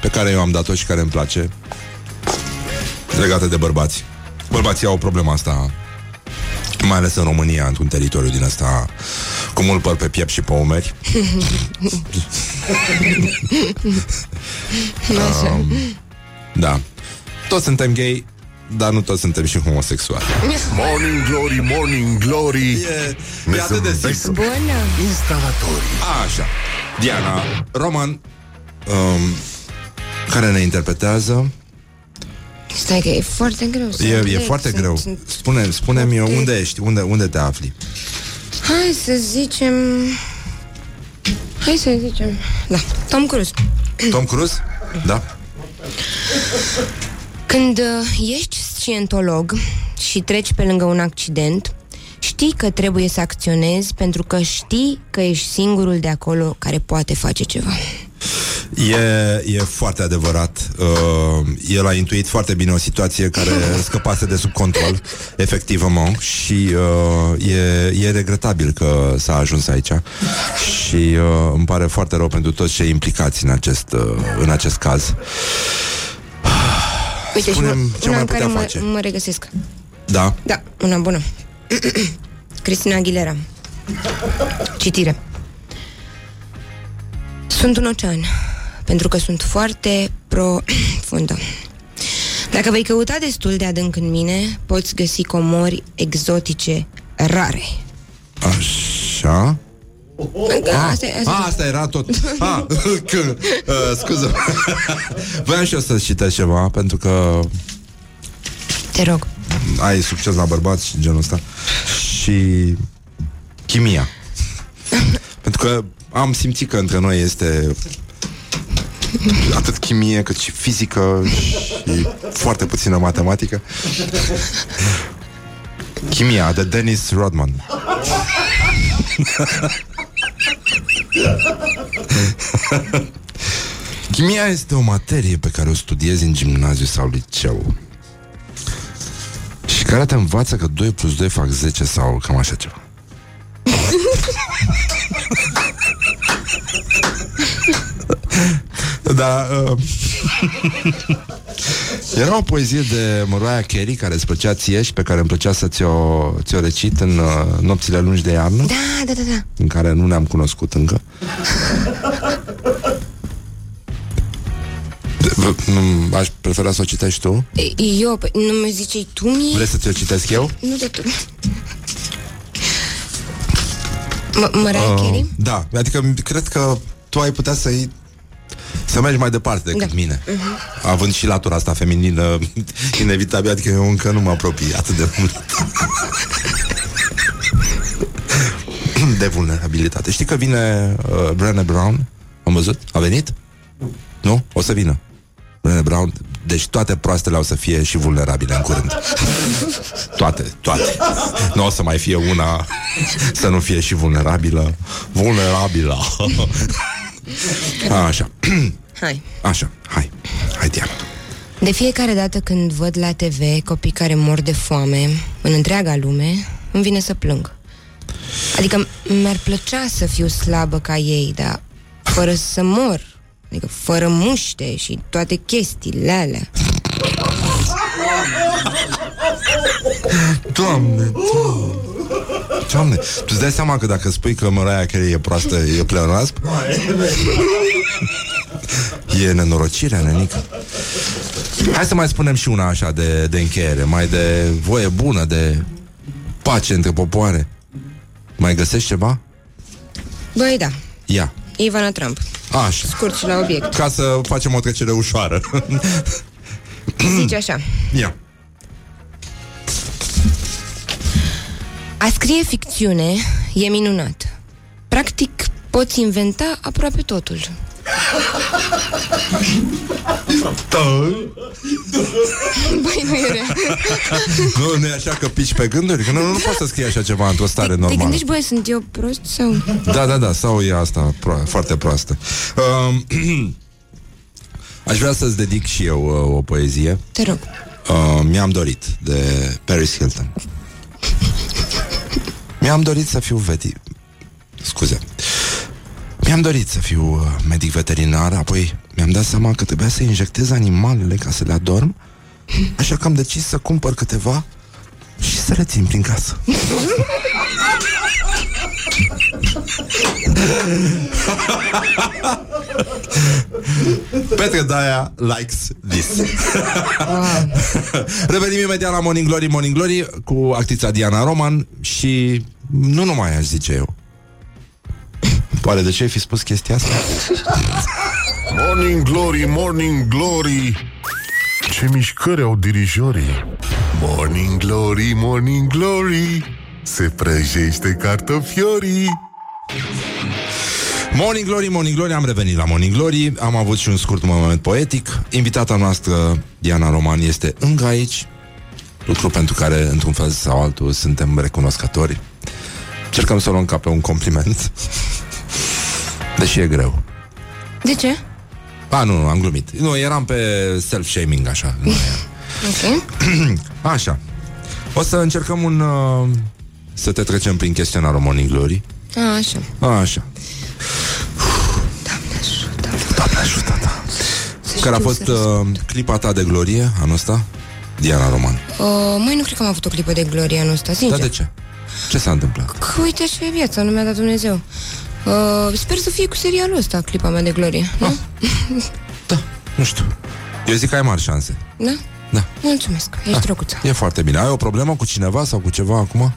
pe care eu am dat-o și care îmi place legată de bărbați. Bărbații au problema asta mai ales în România, într-un teritoriu din ăsta cu mult păr pe piept și pe umeri. (laughs) (laughs) um, da. Toți suntem gay, dar nu toți suntem și homosexuali.
Morning Glory, Morning Glory
E,
Ne
e atât de
zâmbesc
simplu.
Bună!
instalatorii
Așa. Diana Roman, um, care ne interpretează.
Stai că e foarte greu să
E, e
înțeleg,
foarte
sunt-
greu.
sunt-
Spune, spune-mi eu,
foarte-
unde ești? Unde, unde te afli?
Hai să zicem... Hai să zicem... Da, Tom Cruise.
Tom Cruise? Da? (clears throat)
Când uh, ești scientolog și treci pe lângă un accident, știi că trebuie să acționezi pentru că știi că ești singurul de acolo care poate face ceva.
E, e foarte adevărat. Uh, el a intuit foarte bine o situație care (laughs) scăpase de sub control, efectivement, și uh, e, e regretabil că s-a ajuns aici. Și uh, îmi pare foarte rău pentru toți cei implicați în acest, uh, în acest caz.
Uite,
Spune-mi
și
ce
una
mai
în care
putea
mă,
face.
mă regăsesc.
Da?
Da, una bună. (clears throat) Cristina Aguilera. Citire. Sunt un ocean, pentru că sunt foarte profundă. Dacă vei căuta destul de adânc în mine, poți găsi comori exotice rare.
Așa.
Asta, e- asta,
A, asta era tot. A, (laughs) (laughs) că, uh, scuză. (laughs) Voiam și eu să citesc ceva, pentru că
te rog.
ai succes la bărbați și genul ăsta. Și chimia. pentru că am simțit că între noi este atât chimie cât și fizică și foarte puțină matematică. Chimia, de Dennis Rodman. Chimia este o materie pe care o studiezi în gimnaziu sau liceu și care te învață că 2 plus 2 fac 10 sau cam așa ceva. (laughs) da, uh, era o poezie de Mariah Carey care îți plăcea ție și pe care îmi plăcea să ți-o, ți-o recit în uh, nopțile lungi de iarnă,
Da, da, da, da.
în care nu ne-am cunoscut încă. V- nu, Aș prefera să o citești tu.
Eu, păi, nu mi zicei tu mie?
Vreți să ți-o citesc eu?
Nu de tu. M- Mariah
Uh,
Carey?
Da, adică cred că tu ai putea să să mergi mai departe decât
Da.
mine. Având și latura asta feminină (laughs) inevitabil, adică eu încă nu mă apropii atât de mult. (clears throat) de vulnerabilitate. Știi că vine uh, Brené Brown? Am văzut? A venit? Nu? O să vină. Brené Brown, deci toate proastele au să fie și vulnerabile în curând. (laughs) Toate, toate. Nu o să mai fie una să nu fie și vulnerabilă. Vulnerabilă. (laughs) Așa.
Hai.
Așa, hai. Hai, Diana.
De fiecare dată când văd la TV copii care mor de foame în întreaga lume, îmi vine să plâng. Adică mi-ar plăcea să fiu slabă ca ei, dar fără să mor. Adică fără muște și toate chestiile alea.
Doamne, doamne. Doamne, tu îți dai seama că dacă spui că Mariah Carey e proastă, e pleonasm? E nenorocirea, nenică. Hai să mai spunem și una așa de, de încheiere, mai de voie bună, de pace între popoare. Mai găsești ceva?
Băi, da.
Ia.
Ivana Trump.
Așa.
Scurt și la obiect.
Ca să facem o trecere ușoară.
Zice așa.
Ia.
A scrie ficțiune e minunat. Practic, poți inventa aproape totul. Băi, nu e rea.
Nu, nu e așa că pici pe gânduri? Că nu, nu poți să scrii așa ceva într-o stare
Te, te
normală.
gândești, băi, sunt eu prost sau...
Da, da, da, sau e asta pro- foarte proastă. Uh, (clears throat) aș vrea să-ți dedic și eu uh, o poezie.
Te rog.
Uh, mi-am dorit de Paris Hilton. Mi-am dorit să fiu veti... Scuze. Mi-am dorit să fiu uh, medic veterinar, apoi mi-am dat seama că trebuia să injectez animalele ca să le adorm, (laughs) așa că am decis să cumpăr câteva și să le țin prin casă. (laughs) Petre Daia likes this. Revenim imediat la Morning Glory, Morning Glory cu actrița Diana Roman și nu numai aș zice eu. Oare de ce ai fi spus chestia asta?
Morning Glory, Morning Glory Ce mișcări au dirijorii Morning Glory, Morning Glory Se prăjește cartofiorii
Morning Glory, Morning Glory, am revenit la Morning Glory. Am avut și un scurt moment poetic. Invitata noastră, Diana Roman, este încă aici. Lucru pentru care, într-un fel sau altul, suntem recunoscători. Cercăm să o luăm ca pe un compliment. (laughs) Deși e greu.
De ce?
A, nu, nu, am glumit. Nu, eram pe self-shaming, așa Nu era. (laughs)
Ok. (clears throat)
Așa. O să încercăm un... Uh, să te trecem prin chestionarul Morning Glory
A, așa.
Așa
Doamne ajută.
Doamne ajută, da Care a
știu
fost
să
uh, clipa ta de glorie anul ăsta? Diana Roman
Uh, mai nu cred că am avut o clipă de glorie anul ăsta, sincer.
Dar de ce? Ce s-a întâmplat?
Că uite așa e viața, nu mi-a dat Dumnezeu. Uh, sper să fie cu serialul ăsta clipa mea de glorie, nu? (laughs)
Da, nu știu Eu zic că ai mari șanse
Da?
Da
Mulțumesc, ești
Ah,
drăguță.
E foarte bine Ai o problemă cu cineva sau cu ceva acum?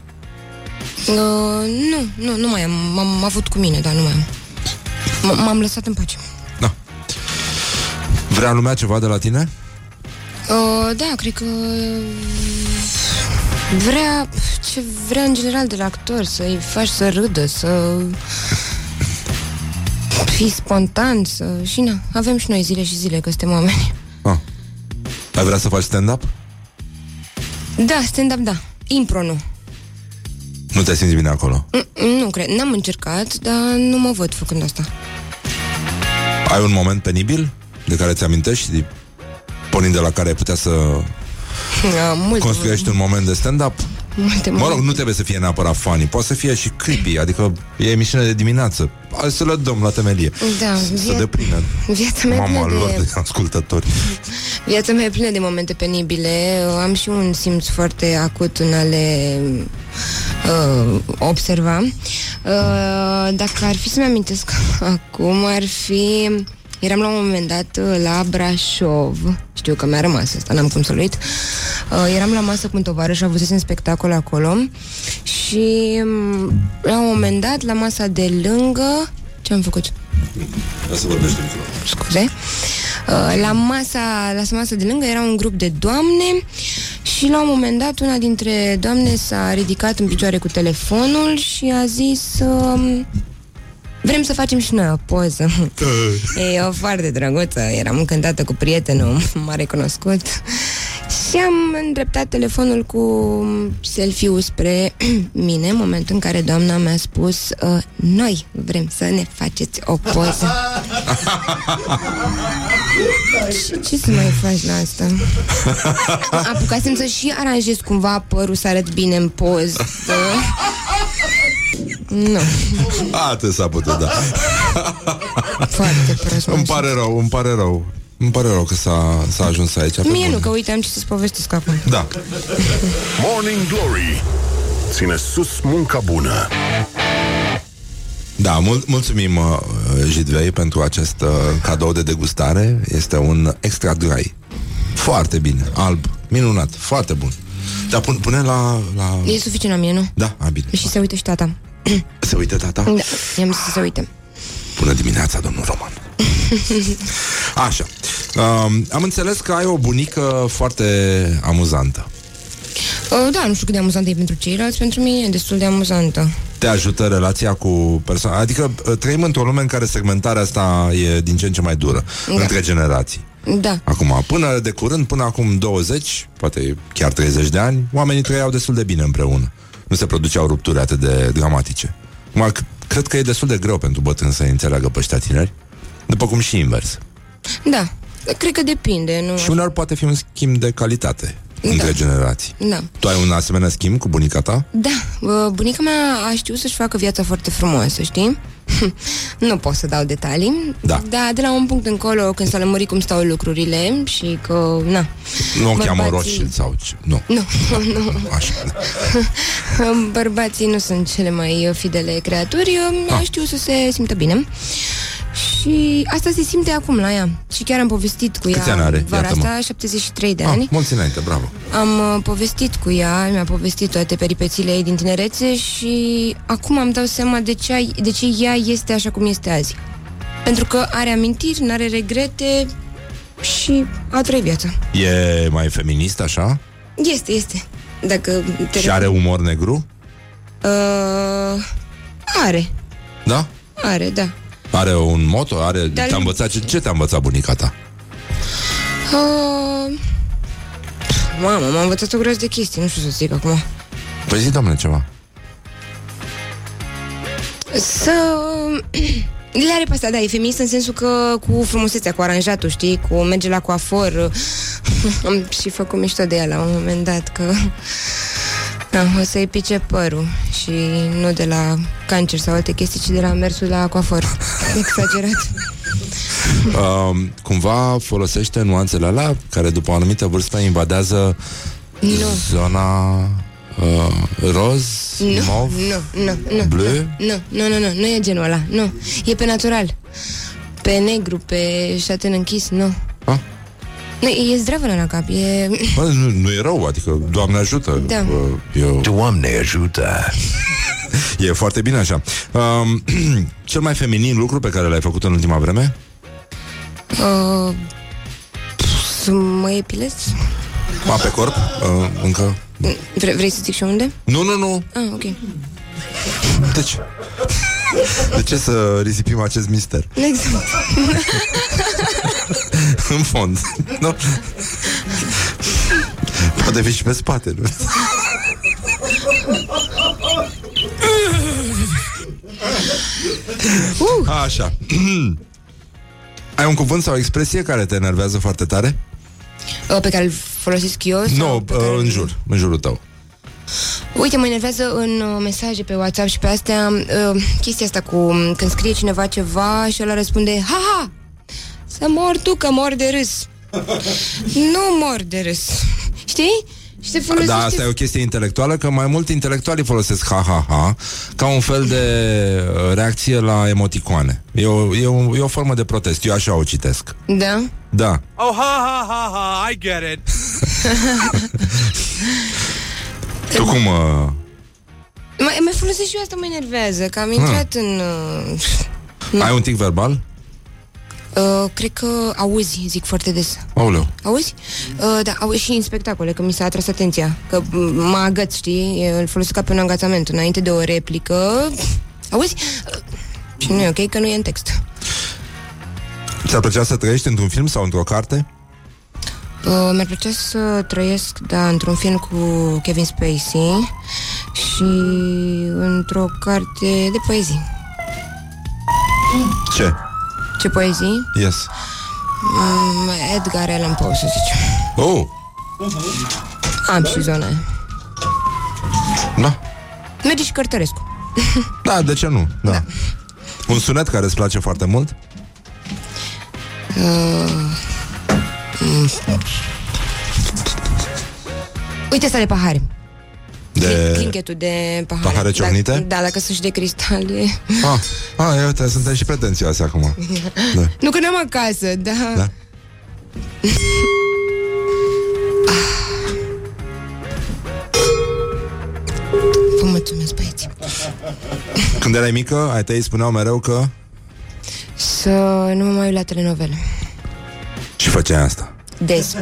Uh, nu, nu, nu mai am. M-am avut cu mine, dar nu mai am. M- M-am lăsat în pace.
Da Vrea lumea ceva de la tine?
Uh, da, cred că vrea ce vrea în general de la actor, să-i faci să râdă, să fii spontan, să... Și na, avem și noi zile și zile, că suntem oameni.
Ah. Ai vrea să faci stand-up?
Da, stand-up, da. Impro, nu.
Nu te simți bine acolo
Mm, Nu cred, n-am încercat, dar nu mă văd făcând asta.
Ai un moment penibil de care ți-amintești? Pornind de la care ai putea să (laughs)
Am multe,
construiești un moment de stand-up?
multe
Mă rog,
momente.
nu trebuie să fie neapărat funny Poate să fie și creepy Adică e emisiune de dimineață Hai să le dăm la temelie
Da,
Să
via-
deprină
viața mea e
Mama
plină
lor
de...
de ascultători (laughs)
Viața mea e plină de momente penibile. Am și un simț foarte acut în a le uh, observa. Uh, dacă ar fi să-mi amintesc (laughs) acum, ar fi... Eram la un moment dat uh, la Brașov Știu că mi-a rămas asta, n-am cum să-l uit uh, Eram la masă cu un tovarăș Avusesem spectacol acolo Și um, la un moment dat La masa de lângă Ce am făcut?
Vreau să vorbești de
scuze. Uh, La masa, la masa de lângă era un grup de doamne și la un moment dat una dintre doamne s-a ridicat în picioare cu telefonul și a zis um, Vrem să facem și noi o poză. (laughs) e o foarte drăguță. Eram încântată cu prietenul, (laughs) m-a recunoscut. Și am îndreptat telefonul cu selfie-ul spre (clears throat) mine, în momentul în care doamna mi-a spus uh, Noi vrem să ne faceți o poză. (laughs) și ce să mai faci la asta? Apucasem să și aranjez cumva părul să arăt bine în poză. Nu,
Atât s-a putut, da.
foarte prost.
Îmi pare rău, îmi pare rău. Îmi pare rău că s-a, s-a ajuns aici. pe
Mie nu,
bune.
că uite, am ce să-ți povestesc acum.
Da.
Morning Glory Ține sus munca bună
Da, mul- mulțumim, uh, Jidvei, pentru acest uh, cadou de degustare. Este un extra dry. Foarte bine, alb, minunat, foarte bun. Dar pun, pune la... la...
E suficient la mine, nu?
Da, a, bine.
Și se uite și tata. (clears throat)
Se uită tata?
Da, i-am zis să se uite.
Bună dimineața, domnul Roman. (laughs) Așa. Um, am înțeles că ai o bunică foarte amuzantă.
Uh, da, nu știu cât de amuzantă e pentru ceilalți, pentru mine e destul de amuzantă.
Te ajută relația cu persoana. Adică uh, trăim într-o lume în care segmentarea asta e din ce în ce mai dură
Da.
între generații.
Da,
Acum, până de curând, până acum 20, poate chiar 30 de ani, oamenii trăiau destul de bine împreună. Nu se produceau rupturi atât de dramatice. Acum, c- cred că e destul de greu pentru bătrâni să înțeleagă pe ăștia tineri, după cum și invers.
da. Cred că depinde, nu?
Și uneori poate fi un schimb de calitate între generații.
Da.
Tu ai un asemenea schimb cu bunica ta?
Da, uh, bunica mea a știut să-și facă viața foarte frumoasă, știi? (laughs) nu pot să dau detalii,
Da.
dar de la un punct încolo, când s-a lămurit cum stau lucrurile și că, na...
Nu o cheamă
bărbații-
Rothschild sau ce? Nu.
Nu, nu. (laughs)
Așa. (laughs)
Bărbații nu sunt cele mai uh, fidele creaturi, uh,
Ah.
a știut să se simtă bine. Și asta se simte acum la ea. Și chiar am povestit cu
Câți
ea
ani are?
vara
Iartă-mă.
asta, 73 de
Ah,
ani.
mulți înainte, bravo.
Am uh, povestit cu ea, mi-a povestit toate peripețiile ei din tinerețe și acum am dau seama de ce, ai- de ce ea este așa cum este azi. Pentru că are amintiri, nu are regrete și a trăit viața.
E mai feminist, așa?
Este, este. Dacă te
Și are umor negru?
Uh, are,
Da?
are, da.
Are un moto? Are...
Dar-
Te-a învățat... Ce, ce te-a învățat bunica ta?
Uh, mamă, m-am învățat o groază de chestii, nu știu să zic acum.
Păi zi, doamne, ceva.
Să... (clears throat) Le are pe asta, da, e feminist în sensul că cu frumusețea, cu aranjatul, știi, cu merge la coafor. (laughs) Am și făcut mișto de ea la un moment dat, că (laughs) da, o să-i pice părul și nu de la cancer sau alte chestii, ci de la mersul la coafor. (laughs) Exagerat.
Uh, cumva folosește nuanțele alea care după o anumită vârstă invadează
Nu.
zona uh, roz,
Nu,
mov,
nu, nu, nu,
bleu.
nu, nu, nu, nu, nu e genul ăla, nu. E pe natural. Pe negru, pe șaten închis, nu.
Ah?
Nu, e zdravă la cap, e...
Bă, nu, nu e rău, adică Doamne ajută.
Da.
Uh, Eu,
Doamne ajută! (laughs)
e foarte bine așa. Um, (clears throat) cel mai feminin lucru pe care l-ai făcut în ultima vreme?
Uh, să mă epilez?
A, pe corp? Uh, încă?
Vre- vrei să zic și unde?
Nu, nu, nu.
Ah, ok.
Deci... De ce să risipim acest mister?
Exact. (laughs)
în fond. nu? Poate fi și pe spate, nu?
Uh.
Așa. (clears throat) Ai un cuvânt sau o expresie care te enervează foarte tare?
Uh, pe care îl folosesc eu? sau
Nu,
pe
uh,
care...
în jur, în jurul tău.
Uite, mă enervează în uh, mesaje pe WhatsApp și pe astea uh, chestia asta cu um, când scrie cineva ceva și ăla răspunde Ha-ha! Să mor tu că mor de râs. (laughs) nu mor de râs. Știi? Și se folosește...
Da, asta e o chestie intelectuală, că mai mult intelectualii folosesc ha-ha-ha ca un fel de uh, reacție la emoticoane. E o, e, o, e o formă de protest, eu așa o citesc.
Da?
Da.
Oh, ha, ha, ha, ha, I get it.
Tu cum... Uh,
Mai, mai folosesc și eu asta, mă enervează, că am intrat în... Uh,
ai un tic verbal?
Uh, cred că auzi, zic foarte des.
Aoleu.
Auzi? Uh, da, auzi și în spectacole, că mi s-a atras atenția. Că m- mă agăț, știi? E, Îl folosesc ca pe un angajament. Înainte de o replică... Auzi? Uh, Și nu e ok că nu e în text.
Ți-ar plăcea să trăiești într-un film sau într-o carte?
Uh, mi-ar plăcea să trăiesc, da, într-un film cu Kevin Spacey și într-o carte de poezii.
Ce?
Ce poezii?
Yes.
Mm, Edgar Allan Poe, să zicem.
Oh,
Am și zona aia.
da.
Merge și Cărtărescu.
Da, de ce nu? Da. Un sunet care îți place foarte mult?
Uite asta de pahare.
De...
Clinchetul de pahare.
Pahare ciocnite?
Da, da, dacă sunt și de cristal. E...
Ah, ah, ia uite, suntem și pretențioase acum. (laughs) Da.
Nu că n-am acasă, da.
Da.
Vă mulțumesc, băieți.
Când erai mică, ai tăi spuneau mereu că...
Să nu mă mai uit la telenovele.
Și făceai asta.
Des.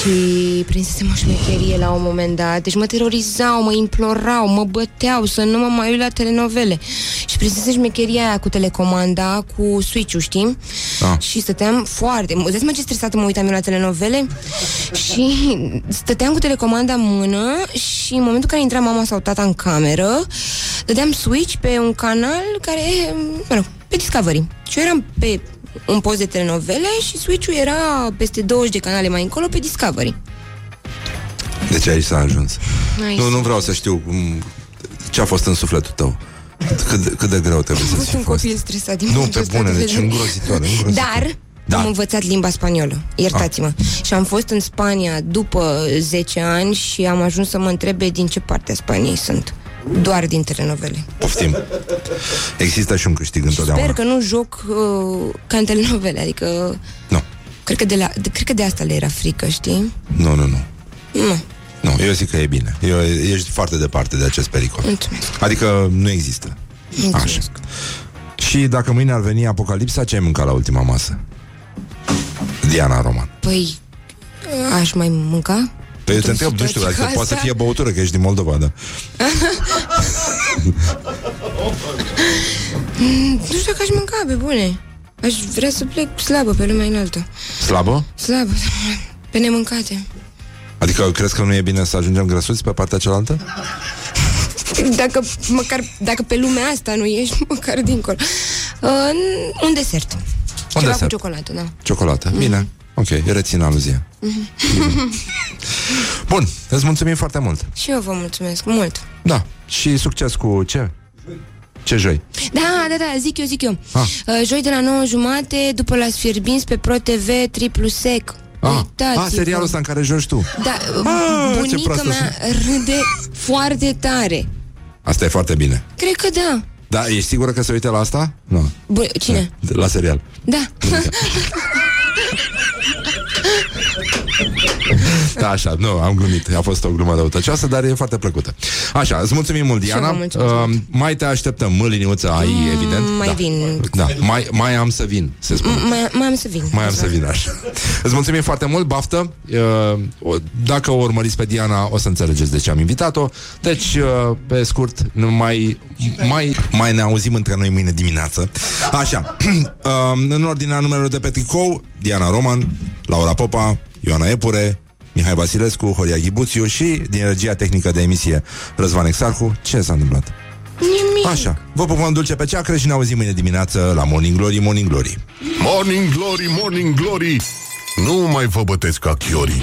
Și prinsesem o șmecherie la un moment dat Deci mă terorizau, mă implorau, mă băteau Să nu mă mai uit la telenovele Și prinsesem șmecheria aia cu telecomanda Cu switch-ul, știi?
Da.
Și stăteam foarte Îți dai seama ce stresată mă uitam eu la telenovele? Și stăteam cu telecomanda în mână Și în momentul în care intra mama sau tata în cameră Dădeam switch pe un canal Care, mă rog, pe Discovery Și eu eram pe un post de telenovele și switch-ul era peste 20 de canale mai încolo pe Discovery.
Deci aici s-a ajuns.
Aici
Nu, nu
s-a
vreau să știu cum, ce a fost în sufletul tău. Cât, de- cât de greu trebuie
Am
să
fost
fi
un
fost.
copil stresat din
Nu,
punctul
pe
ăsta
bune,
de
deci
vedere.
îngrozitor, îngrozitor.
Dar
Da.
am învățat limba spaniolă, iertați-mă. Și am fost în Spania după 10 ani și am ajuns să mă întrebe din ce parte a Spaniei sunt. Doar din telenovele.
Poftim. Există și un câștig întotdeauna.
Sper că nu joc uh, ca în telenovele, adică
Nu,
cred că, de la, de, cred că de asta le era frică, știi?
nu, nu, nu.
Nu,
Nu, eu zic că e bine. Eu, ești foarte departe de acest pericol.
mulțumesc.
Adică nu există.
mulțumesc.
Și dacă mâine ar veni apocalipsa, ce ai mâncat la ultima masă? Diana Roman.
Păi, aș mai mânca?
Păi eu te
Într-o
întreb, nu știu,
situație
adică
ca
poate să
asta?
fie băutură, că ești din Moldova, da. (laughs)
Nu știu dacă aș mânca, pe bune. Aș vrea să plec slabă pe lumea înaltă.
Slabă?
Slabă, pe nemâncate.
Adică crezi că nu e bine să ajungem grăsuți pe partea cealaltă?
Dacă, măcar, dacă pe lumea asta nu ești, (laughs) măcar dincolo. Uh, un desert.
Un
Ceva
desert.
cu ciocolată, da.
Ciocolată. Bine. Ok, rețin aluzia. Bine. (laughs) Bun, îți mulțumim foarte mult.
Și eu vă mulțumesc mult.
Da. Și succes cu ce? Ce joi?
Da, da, da, zic eu, zic eu.
Ah.
Uh, joi de la 9 jumate, după la Sfierbinți, pe Pro TV, triplu sec.
Ah,
Uitați-vă.
ah serialul ăsta în care joci tu.
Da,
Ah, ce
bunica
proastă
mea râde foarte tare.
Asta e foarte bine.
Cred că da.
Da, ești sigură că se uite la asta? Nu.
Bu- cine?
De- La serial.
Da. (laughs)
Da, așa, nu, am glumit. A fost o glumă răutăcioasă, dar e foarte plăcută. Așa, îți mulțumim mult,
Și eu
Diana.
vă mulțumesc
Uh, mai te așteptăm, mă, liniuță, ai, evident.
mai
da.
vin.
Da, mai, mai am să vin, se spune.
Mai, mai am să vin.
Mai am să vin așa. Îți mulțumim foarte mult, baftă. Uh, o- Dacă o urmăriți pe Diana, o să înțelegeți de ce am invitat-o. Deci, uh, pe scurt, nu mai, mai, mai ne auzim între noi mâine dimineață. Așa. Uh, (clears throat) În ordinea numerelor de pe tricou, Diana Roman, Laura Popa, Ioana Epure, Mihai Vasilescu, Horia Ghibuțiu și din regia tehnică de emisie Răzvan Exarcu. Ce s-a întâmplat?
Nimic.
Așa. Vă pupăm dulce pe ceacră și ne auzim mâine dimineață la Morning Glory, Morning Glory.
Morning Glory, Morning Glory Nu mai vă bătesc ca chiorii